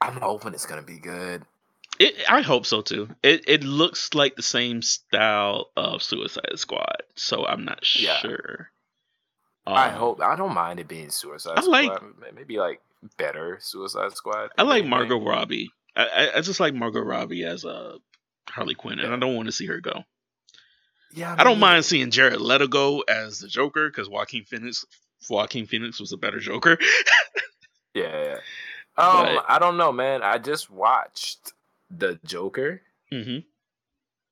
I'm hoping it's gonna be good. It, I hope so too. It it looks like the same style of Suicide Squad, so I'm not Yeah. sure. I Um, hope I don't mind it being Suicide I like- Squad. May- Maybe like better Suicide Squad. I like anything. Margot Robbie. I, I I just like Margot Robbie as a Harley Quinn, and I don't want to see her go. Yeah, I don't mind seeing Jared Leto go as the Joker because Joaquin Phoenix Joaquin Phoenix was a better Joker. Yeah, yeah. Um, But- I don't know, man. I just watched the Joker. hmm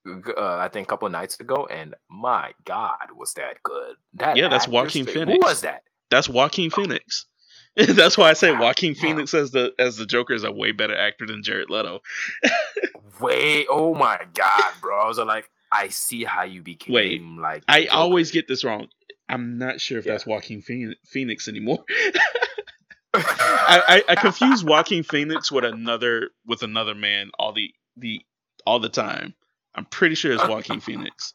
Uh, I think a couple nights ago, and my God, was that good? That Yeah, that's Joaquin fa- Phoenix. Who was that? That's Joaquin Phoenix. That's why I say Joaquin. Phoenix as the as the Joker is a way better actor than Jared Leto. Wait, oh my God, bro! I was like, I see how you became like. I Joker. always get this wrong. I'm not sure if Yeah. that's Joaquin Phoenix anymore. I, I, I confuse Walking Phoenix with another with another man all the the all the time. I'm pretty sure it's Walking Phoenix.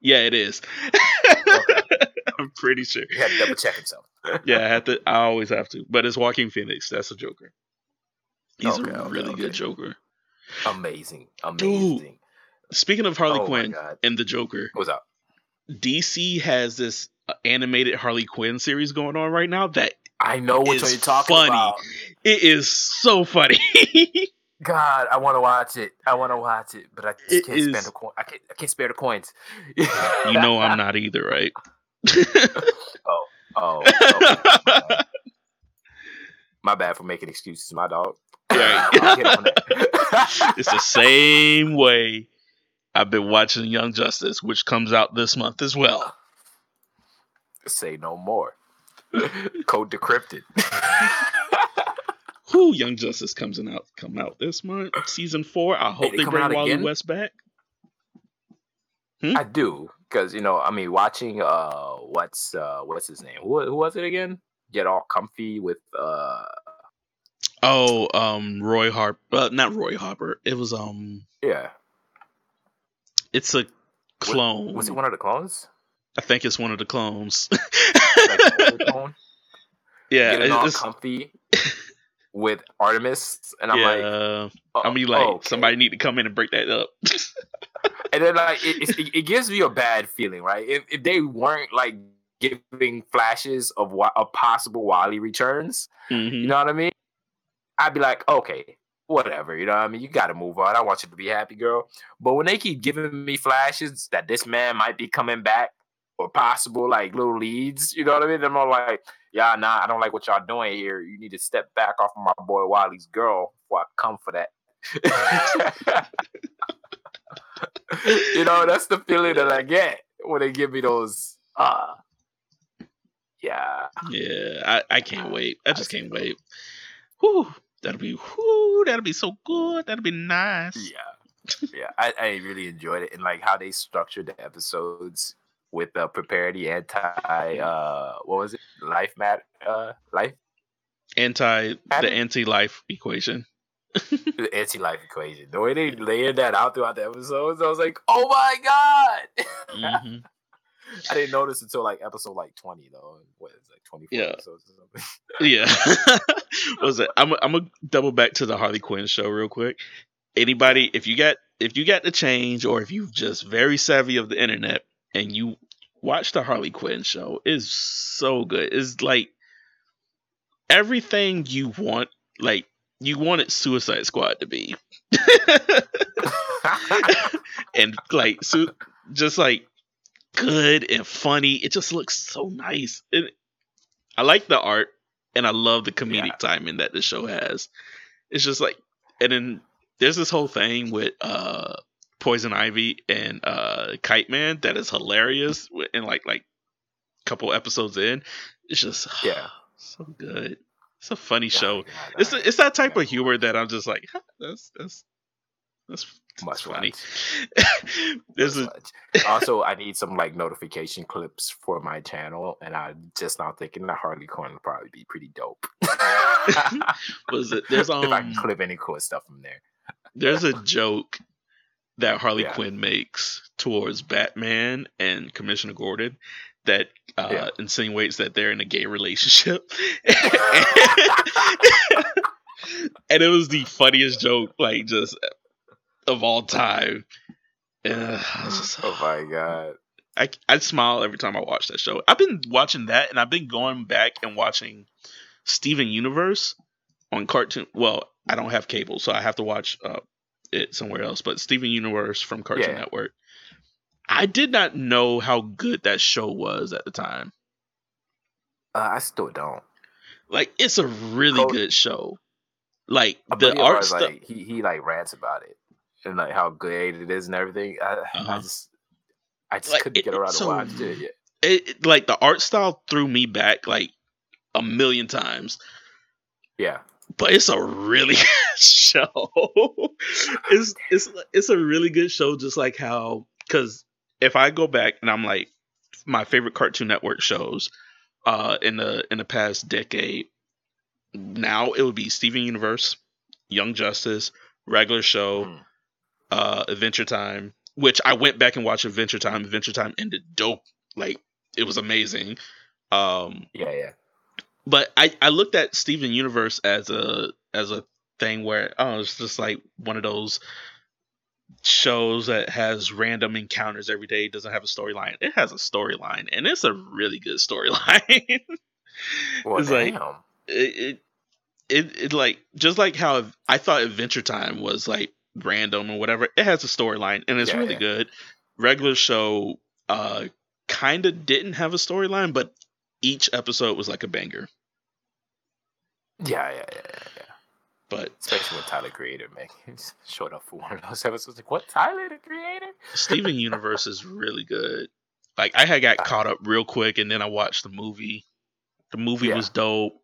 Yeah, it is. I'm pretty sure. He had to double check himself. Yeah, I have to. I always have to. But it's Walking Phoenix. That's a Joker. He's Okay, a okay, really good. Joker. Amazing, amazing. Speaking of Harley oh Quinn and the Joker, what's up? DC has this animated Harley Quinn series going on right now that I know what It's you're talking funny. about. it is so funny. God, I want to watch it. I want to watch it, but I just It can't is- spend the coin. I can't. I can't spare the coins. you know I'm not either, right? Oh, oh okay. my bad for making excuses, my dog. Right. I'll get on that. it's the same way I've been watching Young Justice, which comes out this month as well. Say no more. Code decrypted. Who Young Justice comes in out come out this month, season four. I hope they they, bring Wally again? West back. I do because you know, I mean, watching uh, what's uh, what's his name? Who, who was it again? Get all comfy with uh, Oh, um, Roy Harper, uh, not Roy Harper. It was um, yeah. it's a clone. Was it one of the clones? I think it's one of the clones. Like clone? yeah, Getting all it's, comfy with Artemis, and I'm like, yeah. oh, I mean, like okay. somebody need to come in and break that up. and then like it, it, it gives me a bad feeling, right? If, if they weren't like giving flashes of what of possible Wally returns, Mhm. you know what I mean? I'd be like, okay, whatever, you know what I mean? You got to move on. I want you to be happy, girl. But when they keep giving me flashes that this man might be coming back or possible like little leads, you know what I mean? I'm all like, yeah, nah, I don't like what y'all doing here. You need to step back off of my boy Wally's girl before I come for that. you know, that's the feeling that I get when they give me those uh Yeah. Yeah, I, I can't wait. I just can't wait. Whew, that'll be whew, that'll be so good. That'll be nice. Yeah. Yeah. I, I really enjoyed it and like how they structured the episodes with uh prepare the anti uh what was it? Life mat uh life Anti the anti life equation. the anti life equation. The way they layered that out throughout the episodes, I was like, oh my god. hmm I didn't notice until like episode like 20 though. What is like 24 Yeah. episodes or something? Yeah. was it? I'm I'm gonna double back to the Harley Quinn show real quick. Anybody, if you got if you got the change, or if you've just very savvy of the internet and you watch the Harley Quinn show, is so good. It's like everything you want. Like you wanted Suicide Squad to be, and like su- just like good and funny. It just looks so nice. It, I like the art and I love the comedic Yeah. timing that the show has. It's just like, and then there's this whole thing with uh Poison Ivy and uh Kite Man that is hilarious. And like like couple episodes in, it's just Yeah. so good. It's a funny show. God, It's I- it's that type of humor that I'm just like huh, that's that's that's, Much funny. much. There's Much, a much. also, I need some like notification clips for my channel, and I'm just now thinking that Harley Quinn would probably be pretty dope. was it there's um, if I can um clip any cool stuff from there. there's a joke that Harley Yeah. Quinn makes towards Batman and Commissioner Gordon that uh, Yeah. insinuates that they're in a gay relationship. and it was the funniest joke, like just of all time. Uh, just- oh my god! I I smile every time I watch that show. I've been watching that, and I've been going back and watching Steven Universe on Cartoon. Well, I don't have cable, so I have to watch uh, it somewhere else. But Steven Universe from Cartoon Yeah. Network. I did not know how good that show was at the time. Uh, I still don't. Like, it's a really Code- good show. Like the art stuff. like he he like rants about it and like how good it is and everything. I, Uh-huh. I just I just Like, couldn't it- get around it's to so- watch it. yet. it- like the art style threw me back like a million times. Yeah, but it's a really good show. it's it's it's a really good show, just like how because if I go back and I'm like my favorite Cartoon Network shows uh in the in the past decade, now it would be Steven Universe, Young Justice, Regular Show, Mhm. uh Adventure Time, which I went back and watched Adventure Time. Adventure Time ended dope, like it was amazing. Um yeah, yeah. But I, I looked at Steven Universe as a as a thing where oh it's just like one of those shows that has random encounters every day doesn't have a storyline it has a storyline and it's a really good storyline Well, it's like damn. it, it it it like just like how I thought Adventure Time was like random or whatever it has a storyline and it's Yeah, really yeah. good regular show uh kind of didn't have a storyline but each episode was like a banger yeah, yeah, yeah, yeah, yeah. but Especially when Tyler Creator man he showed up for one of those episodes. Like, what Tyler the Creator? Steven Universe is really good. Like I had got caught up real quick, and then I watched the movie. The movie Yeah. was dope.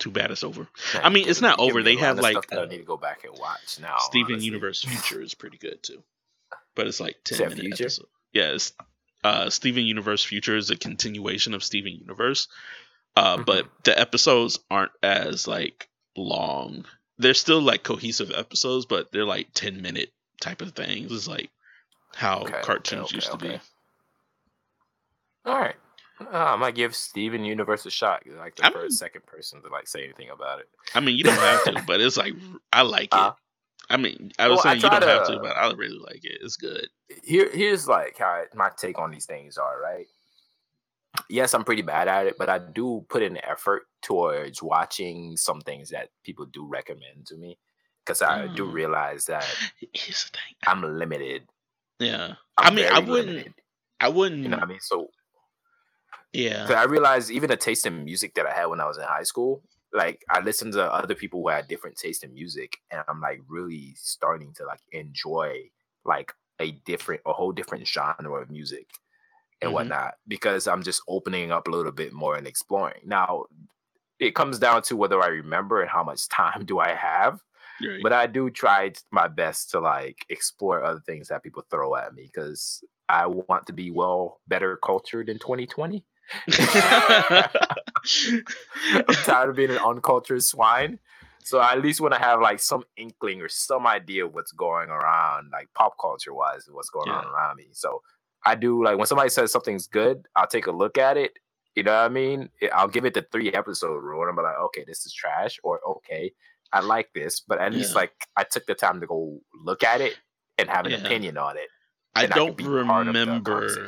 Too bad it's over. Man, I mean, it's not over. They have, like, stuff that uh, I need to go back and watch now. Steven honestly. Universe Future is pretty good too, but it's like ten Is that minute Future? episode. Yeah, uh, Steven Universe Future is a continuation of Steven Universe, uh, but Mm-hmm. the episodes aren't as like long. They're still like cohesive episodes, but they're like ten minute type of things. It's like how Okay, okay, cartoons okay, used to be. okay. All right. Uh, I might give Steven Universe a shot. Like the I'm- first, second person to like say anything about it. I mean, you don't have to, but it's like I like it. Uh, I mean, I was well, I saying you don't try have to- to, but I really like it. It's good. Here, here's like how I- my take on these things are. Right. Yes, I'm pretty bad at it, but I do put in effort towards watching some things that people do recommend to me because I do Mm. realize that Here's the thing. I'm limited. Yeah, I'm I mean, I wouldn't. limited, I wouldn't. you know I mean? So yeah, So I realized even the taste in music that I had when I was in high school, like I listened to other people who had different taste in music, and I'm like really starting to like enjoy like a different, a whole different genre of music. And Mhm. whatnot because I'm just opening up a little bit more and exploring. Now, it comes down to whether I remember and how much time do I have. Right. But I do try my best to like explore other things that people throw at me because I want to be well better cultured in 2020. I'm tired of being an uncultured swine. So I at least want to have like some inkling or some idea of what's going around, like pop culture wise, and what's going on around me. So I do like when somebody says something's good, I'll take a look at it. You know what I mean? I'll give it the three episode rule, and I'm like, okay, this is trash, or okay, I like this, but at least like I took the time to go look at it and have an Yeah. opinion on it. I don't part of the remember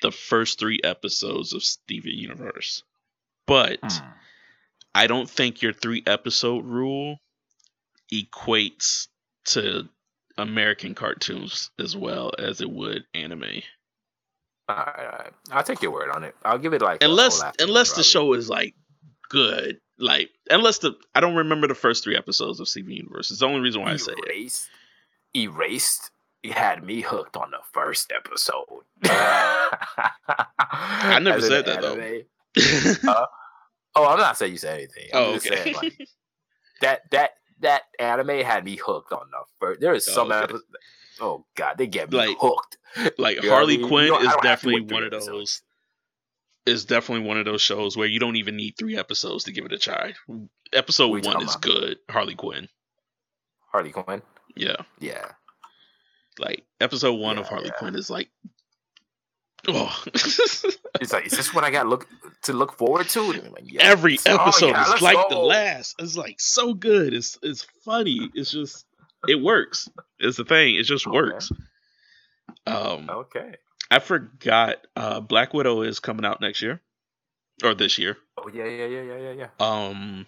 the first three episodes of Steven Universe, but Hmm. I don't think your three episode rule equates to American cartoons as well as it would anime. All right, all right. I'll take your word on it. I'll give it like Unless unless the probably. show is like good. Like unless the I don't remember the first three episodes of Steven Universe. It's the only reason why I say it. erased, erased. It had me hooked on the first episode. I never said that, though. Oh, I'm not saying you said anything. I'm oh, just okay. saying like that that that anime had me hooked on the first. There is Oh, some okay. episodes. Oh god, they get me Like, hooked. like You I Harley mean? Quinn You know, is don't have to definitely one of episodes. those is definitely one of those shows where you don't even need three episodes to give it a try. Episode one is about? good. Harley Quinn. Harley Quinn. Yeah. Yeah. Like episode one of Harley yeah. Quinn is like Oh It's like, is this what I got look to look forward to? Like, yes. every Oh, episode yeah, is like the last. It's like so good. It's it's funny. It's just it works. It's the thing. It just Okay. works. Um Okay. I forgot uh Black Widow is coming out next year. Or this year. Oh yeah, yeah, yeah, yeah, yeah, yeah. Um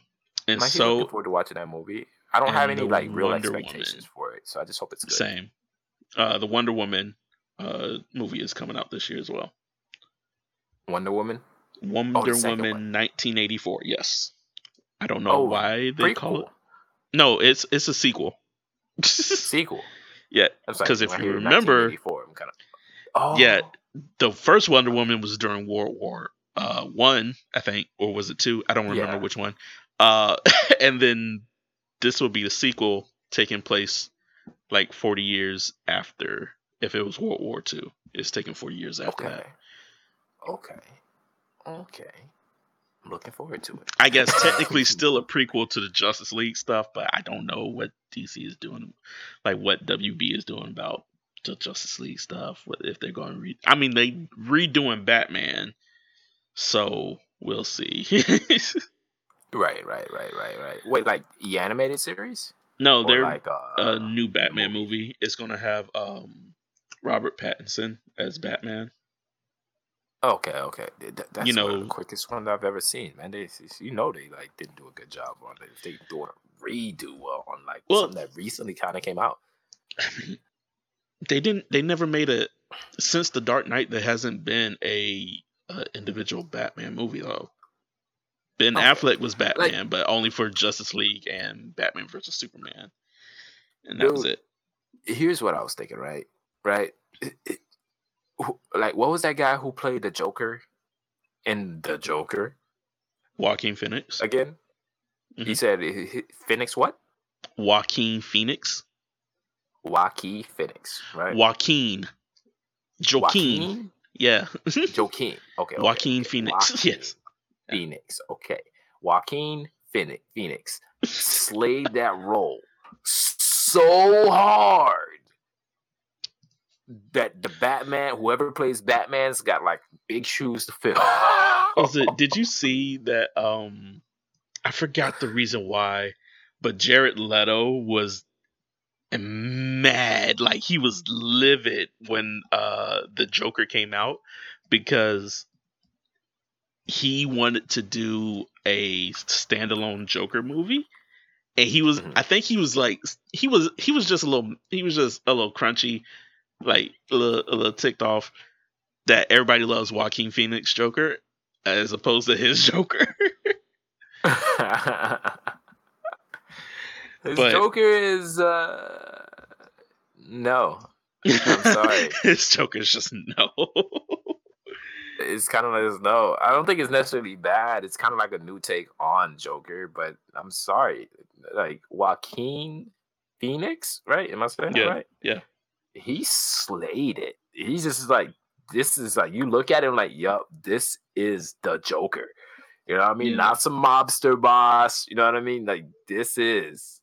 and I'm so looking forward to watching that movie. I don't have any like real Wonder expectations Woman. for it, so I just hope it's good. Same. Uh, the Wonder Woman uh, movie is coming out this year as well. Wonder Woman. Wonder second Woman one. 1984. Yes. I don't know Oh, why they call it. No, it's it's a sequel. Sequel. yeah, I'm if you remember- 1984, I'm kind of. Oh. Yeah. the first Wonder Woman was during World War uh, One, I think, or was it two? I don't remember Yeah. which one. Uh, and then this will be the sequel taking place like 40 years after. If it was World War Two, it's taking 40 years after Okay. that. Okay. Okay. I'm looking forward to it. I guess technically still a prequel to the Justice League stuff, but I don't know what DC is doing, like what WB is doing about the Justice League stuff. What if they're going to re? I mean, they redoing Batman, so we'll see. Right, right, right, right, right. Wait, like the animated series? no, Or they're like uh, a new Batman movie. It's going to have um Robert Pattinson as Batman. Okay, okay. Th- th- That's You know- the quickest one I've ever seen, man. They, you know, they like didn't do a good job on it. They doing a redo well on like Well- something that recently kind of came out. They didn't. They never made a since the Dark Knight. There hasn't been a, a individual Batman movie though. Ben Okay. Affleck was Batman, but only for Justice League and Batman versus Superman, and that was it. Here's what I was thinking, right? Right? It- it- who- like, what was that guy who played the Joker in the Joker Joaquin Phoenix. again? He Mhm. said he- he- Phoenix what? Joaquin Phoenix. Joaquin Phoenix, right? Joaquin. Joaquin. Joaquin? Yeah. Joaquin. Okay. okay, Joaquin okay. Phoenix. Joaquin Yes. Phoenix. Okay. Joaquin Phoenix, Phoenix slayed that role so hard that the Batman, whoever plays Batman's got like big shoes to fill. Was it? Did you see that? Um, I forgot the reason why, but Jared Leto was mad, like he was livid when uh the Joker came out because he wanted to do a standalone Joker movie. And he was, Mhm. I think he was like, he was, he was just a little, he was just a little crunchy, like a little, a little ticked off that everybody loves Joaquin Phoenix Joker as opposed to his Joker. His But- Joker is uh no. I'm sorry. his Joker is just no. it's kind of like no. I don't think it's necessarily bad. It's kind of like a new take on Joker, but I'm sorry, like Joaquin Phoenix, right? Am I saying Yeah, that right? yeah. He slayed it. He's just like this is like you look at him like, yup, this is the Joker. You know what I mean? Yeah. Not some mobster boss. You know what I mean? Like this is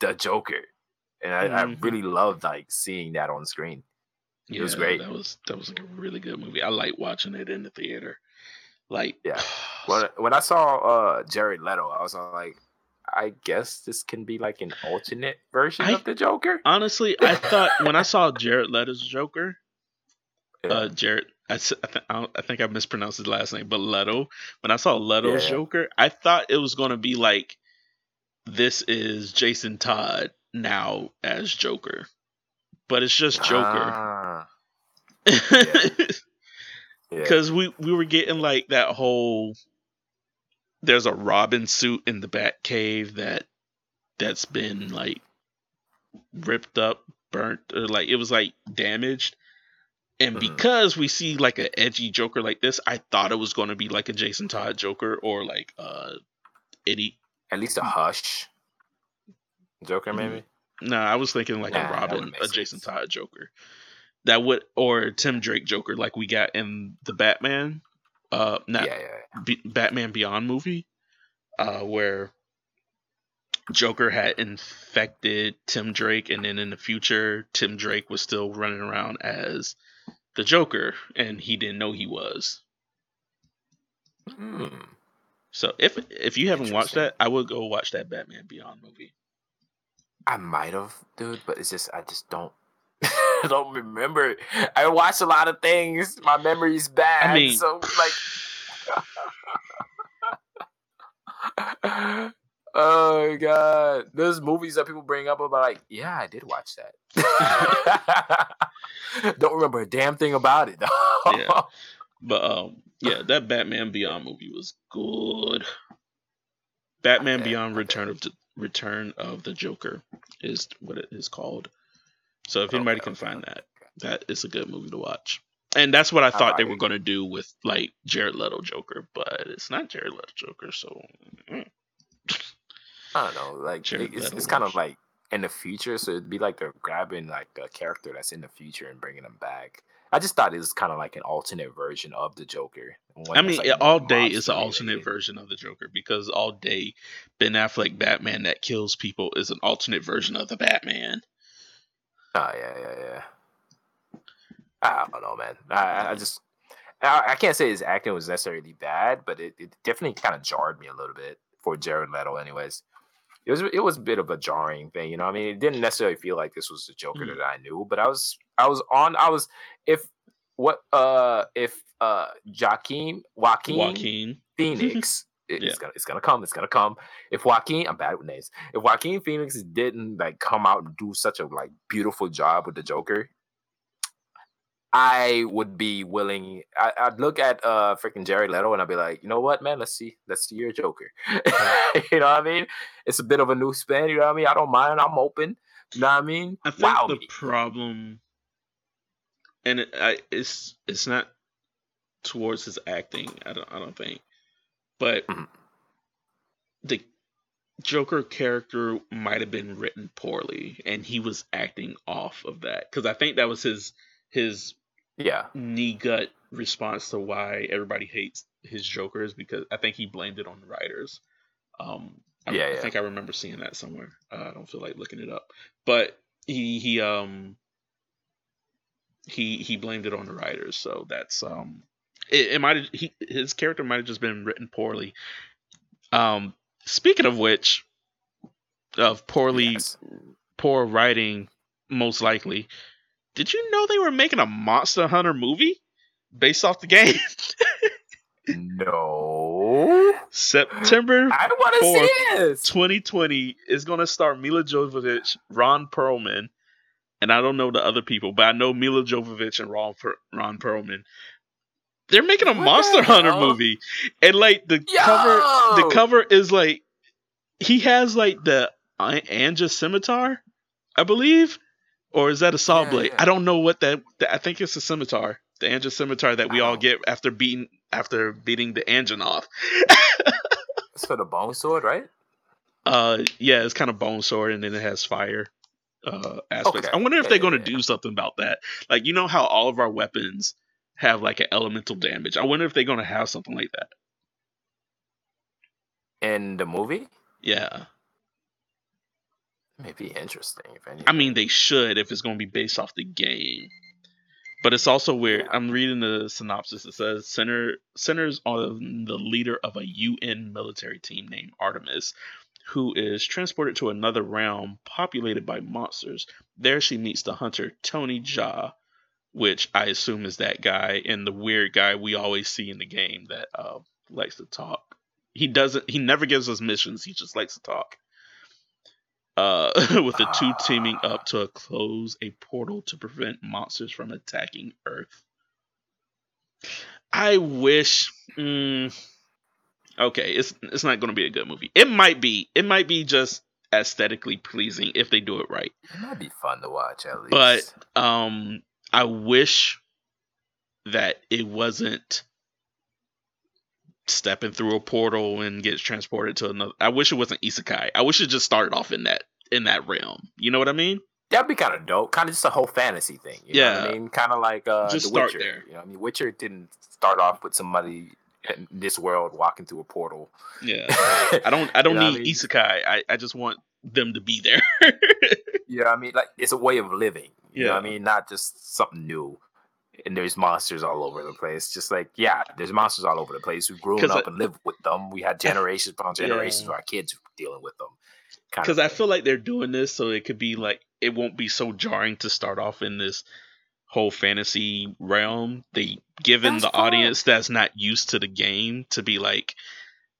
the Joker, and I, I Mhm. really loved like seeing that on screen. It was great. That was that was like a really good movie. I like watching it in the theater. Like Yeah. When when I saw uh Jared Leto, I was like, I guess this can be like an alternate version I- of the Joker. honestly, I thought when I saw Jared Leto's Joker, Yeah. uh, Jared, I, I, th- I, don't- I think I mispronounced his last name, but Leto. When I saw Leto's Yeah. Joker, I thought it was going to be like this is Jason Todd now as Joker, but it's just Joker. Ah, yeah. because we we were getting like that whole there's a robin suit in the bat cave that that's been like ripped up burnt or like it was like damaged and Mhm. because we see like an edgy joker like this i thought it was going to be like a jason todd joker or like uh eddie At least a hush. Joker, Mhm. maybe. no i was thinking like Nah, a robin a jason sense. todd joker that would or tim drake joker like we got in the batman uh not Yeah, yeah. Be- Batman Beyond movie, uh, where Joker had infected Tim Drake, and then in the future, Tim Drake was still running around as the Joker, and he didn't know he was. Hmm. So if if you haven't watched that, I would go watch that Batman Beyond movie. I might have, dude, but it's just I just don't. I don't remember. I watched a lot of things. My memory's bad. I mean, so like. oh god, those movies that people bring up about like, yeah, I did watch that. Don't remember a damn thing about it. though. Yeah. but um, yeah, that Batman Beyond movie was good. Batman Okay, Beyond. Return of the Return of the Joker is what it is called. So if anybody can okay, find that, that is a good movie to watch. And that's what I thought they were going to do with like Jared Leto Joker, but it's not Jared Leto Joker. So mm. I don't know. Like Jared it's, it's kind of like in the future, so it'd be like they're grabbing like a character that's in the future and bringing them back. I just thought it was kind of like an alternate version of the Joker. I mean, like, all day is an alternate version of the Joker because all day Ben Affleck Batman that kills people is an alternate version of the Batman. Oh yeah, yeah, yeah. I don't know, man. I- I, just I, I can't say his acting was necessarily bad, but it, it definitely kind of jarred me a little bit for Jared Leto. Anyways, it was it was a bit of a jarring thing, you know. what I mean, it didn't necessarily feel like this was the Joker Mhm. that I knew, but I was I was on. I was if what uh if uh Joaquin Joaquin, Joaquin. Phoenix. it- Yeah. It's gonna it's gonna come. It's gonna come. If Joaquin, I'm bad with names. If Joaquin Phoenix didn't like come out and do such a like beautiful job with the Joker, I would be willing. I, I'd look at uh freaking Jared Leto and I'd be like, you know what, man? Let's see, let's see your Joker. you know what I mean? It's a bit of a new spin. You know what I mean? I don't mind. I'm open. You know what I mean? I think wow. the problem, and it, I, it's it's not towards his acting. I don't I don't think, but Mhm. the Joker character might have been written poorly, and he was acting off of that because I think that was his his yeah. knee gut response to why everybody hates his Joker is because I think he blamed it on the writers. Um, I, Yeah, I yeah. think I remember seeing that somewhere. Uh, I don't feel like looking it up, but he he um he he blamed it on the writers. So that's um it, it might he his character might have just been written poorly. Um, speaking of which, of poorly Yes. poor writing, most likely. Did you know they were making a Monster Hunter movie based off the game? No. September I want to see this. 2020 is going to star Milla Jovovich, Ron Perlman, and I don't know the other people, but I know Milla Jovovich and Ron, per- Ron Perlman. They're making a What Monster Hunter movie, and like the cover, the cover is like he has like the I- Anja scimitar, I believe, or is that a saw Yeah, blade? yeah. I don't know what that, that. I think it's a scimitar The Angel Scimitar that we all get after beating after beating the Anjanath. It's for the bone sword, right? Uh, yeah, it's kind of bone sword, and then it has fire uh aspects. Okay. I wonder if Yeah, they're going to do something about that. Like, you know how all of our weapons have like an elemental damage. I wonder if they're going to have something like that. In the movie, Yeah, It may be interesting. If anything. I mean they should if it's going to be based off the game. But it's also weird. I'm reading the synopsis. It says center centers on the leader of a UN military team named Artemis, who is transported to another realm populated by monsters. There she meets the hunter Tony Jaa, which I assume is that guy and the weird guy we always see in the game that uh, likes to talk. He doesn't. He never gives us missions. He just likes to talk. Uh, with the two teaming up to close a portal to prevent monsters from attacking Earth. I wish. Mm, okay, it's it's not going to be a good movie. It might be. It might be just aesthetically pleasing if they do it right. it might be fun to watch at least. But um, I wish that it wasn't stepping through a portal and gets transported to another. I wish it wasn't isekai. I wish it just started off in that in that realm. You know what I mean? That'd be kind of dope. Kind of just a whole fantasy thing. You know what Yeah. I mean? Kind of like uh, Just The start Witcher. there. You know, what I mean, Witcher didn't start off with somebody in this world walking through a portal. Yeah. I don't. I don't You know need I mean? isekai. I, I just want them to be there. You know what I mean? Like it's a way of living. You know what I mean? Not just something new. And there's monsters all over the place. Just like, yeah, there's monsters all over the place. We've grown up I- and lived with them. We had generations upon generations Yeah. of our kids dealing with them. Because I feel like they're doing this so it could be like it won't be so jarring to start off in this whole fantasy realm. They given That's the fine. audience that's not used to the game to be like,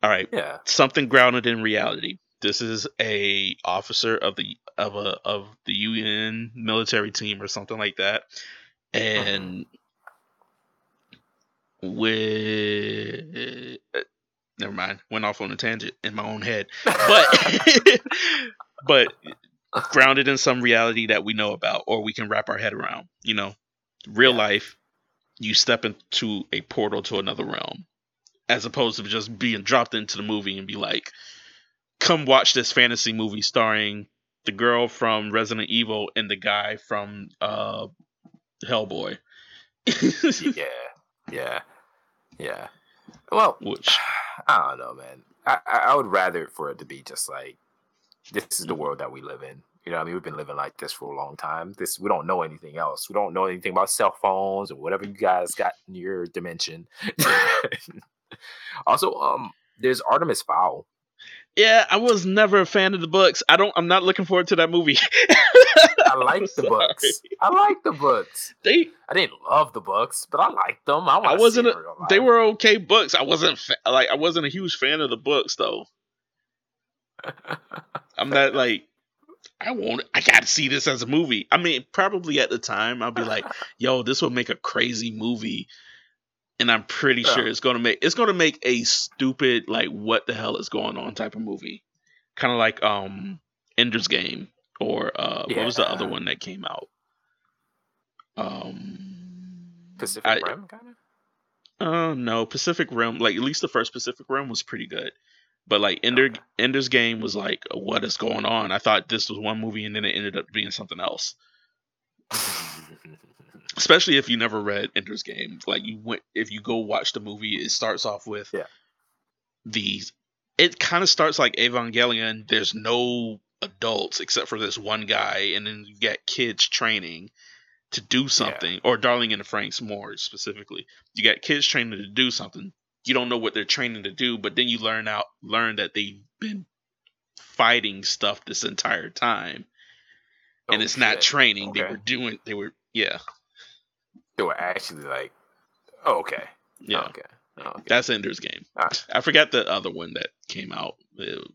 all right, Yeah. something grounded in reality. This is a officer of the of a of the UN military team or something like that, uh-huh. and with uh, never mind, went off on a tangent in my own head, but but grounded in some reality that we know about or we can wrap our head around. You know, real Yeah. life, you step into a portal to another realm, as opposed to just being dropped into the movie and be like, "Come watch this fantasy movie starring the girl from Resident Evil and the guy from uh, Hellboy." yeah. Yeah. Yeah. Well, Which I don't know, man. I, I would rather for it to be just like this is the world that we live in. You know, what I mean, we've been living like this for a long time. This we don't know anything else. We don't know anything about cell phones or whatever you guys got in your dimension. also, um, there's Artemis Fowl. Yeah, I was never a fan of the books. I don't. I'm not looking forward to that movie. I like the books. I like the books. They I didn't love the books, but I liked them. I, I wasn't. A, they were okay books. I wasn't fa- like I wasn't a huge fan of the books though. I'm not like I want. I gotta see this as a movie. I mean, probably at the time I'll be like, "Yo, this will make a crazy movie," and I'm pretty Yeah. sure it's gonna make it's gonna make a stupid like what the hell is going on type of movie, kind of like um Ender's Game or uh what was the other one that came out? Um, Pacific I- Rim, kind of. uh, no, Pacific Rim. Like at least the first Pacific Rim was pretty good, but like Ender Okay. Ender's Game was like, what is going on? I thought this was one movie, and then it ended up being something else. Especially if you never read Ender's Game, like you went if you go watch the movie, it starts off with Yeah. these. It kind of starts like Evangelion. There's no adults except for this one guy, and then you get kids training to do something, or Darling in the Franxx more specifically. You got kids training to do something. You don't know what they're training to do, but then you learn out learn that they've been fighting stuff this entire time, and Oh, it's not shit. training. They were doing. They were yeah They were actually like, oh, okay, yeah. okay, oh, okay. That's Ender's Game. Alright. I forgot the other one that came out. It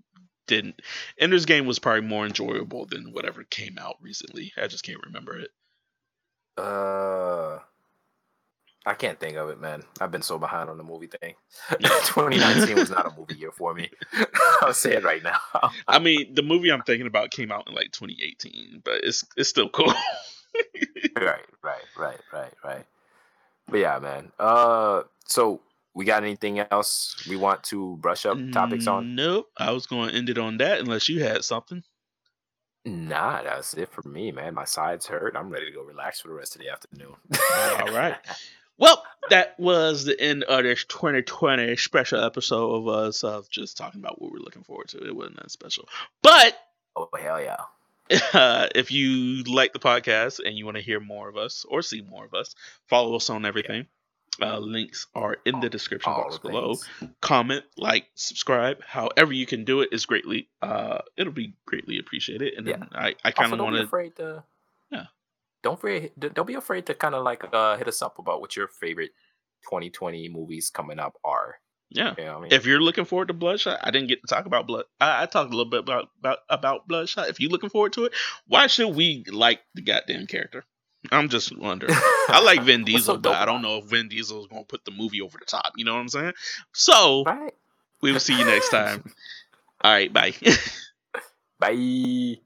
didn't. Ender's Game was probably more enjoyable than whatever came out recently. I just can't remember it. Uh, I can't think of it, man. I've been so behind on the movie thing. 2019 was not a movie year for me. I'll say it right now. I mean, the movie I'm thinking about came out in like 2018, but it's it's still cool. Right, right, right, right, right. But yeah, man. Uh, so we got anything else we want to brush up topics on? Nope. I was going to end it on that unless you had something. Nah, that's it for me, man. My sides hurt. I'm ready to go relax for the rest of the afternoon. All right. Well, that was the end of this 2020 special episode of us of just talking about what we're looking forward to. It wasn't that special. But Oh hell yeah! Uh, if you like the podcast and you want to hear more of us or see more of us, follow us on everything. Uh, links are in the description All box the below. things. Comment, like, subscribe. However you can do it is greatly. Uh, it'll be greatly appreciated. And then I, I kind of don't want be to. afraid to. Yeah. Don't afraid. Don't be afraid to kind of like uh, hit us up about what your favorite 2020 movies coming up are. Yeah. You know I mean? If you're looking forward to Bloodshot, I didn't get to talk about Blood. I, I talked a little bit about, about about Bloodshot. If you're looking forward to it, why should we like the goddamn character? I'm just wondering. I like Vin Diesel, but I don't know if Vin Diesel is going to put the movie over the top. You know what I'm saying? So right. we will see you next time. All right, bye. Bye.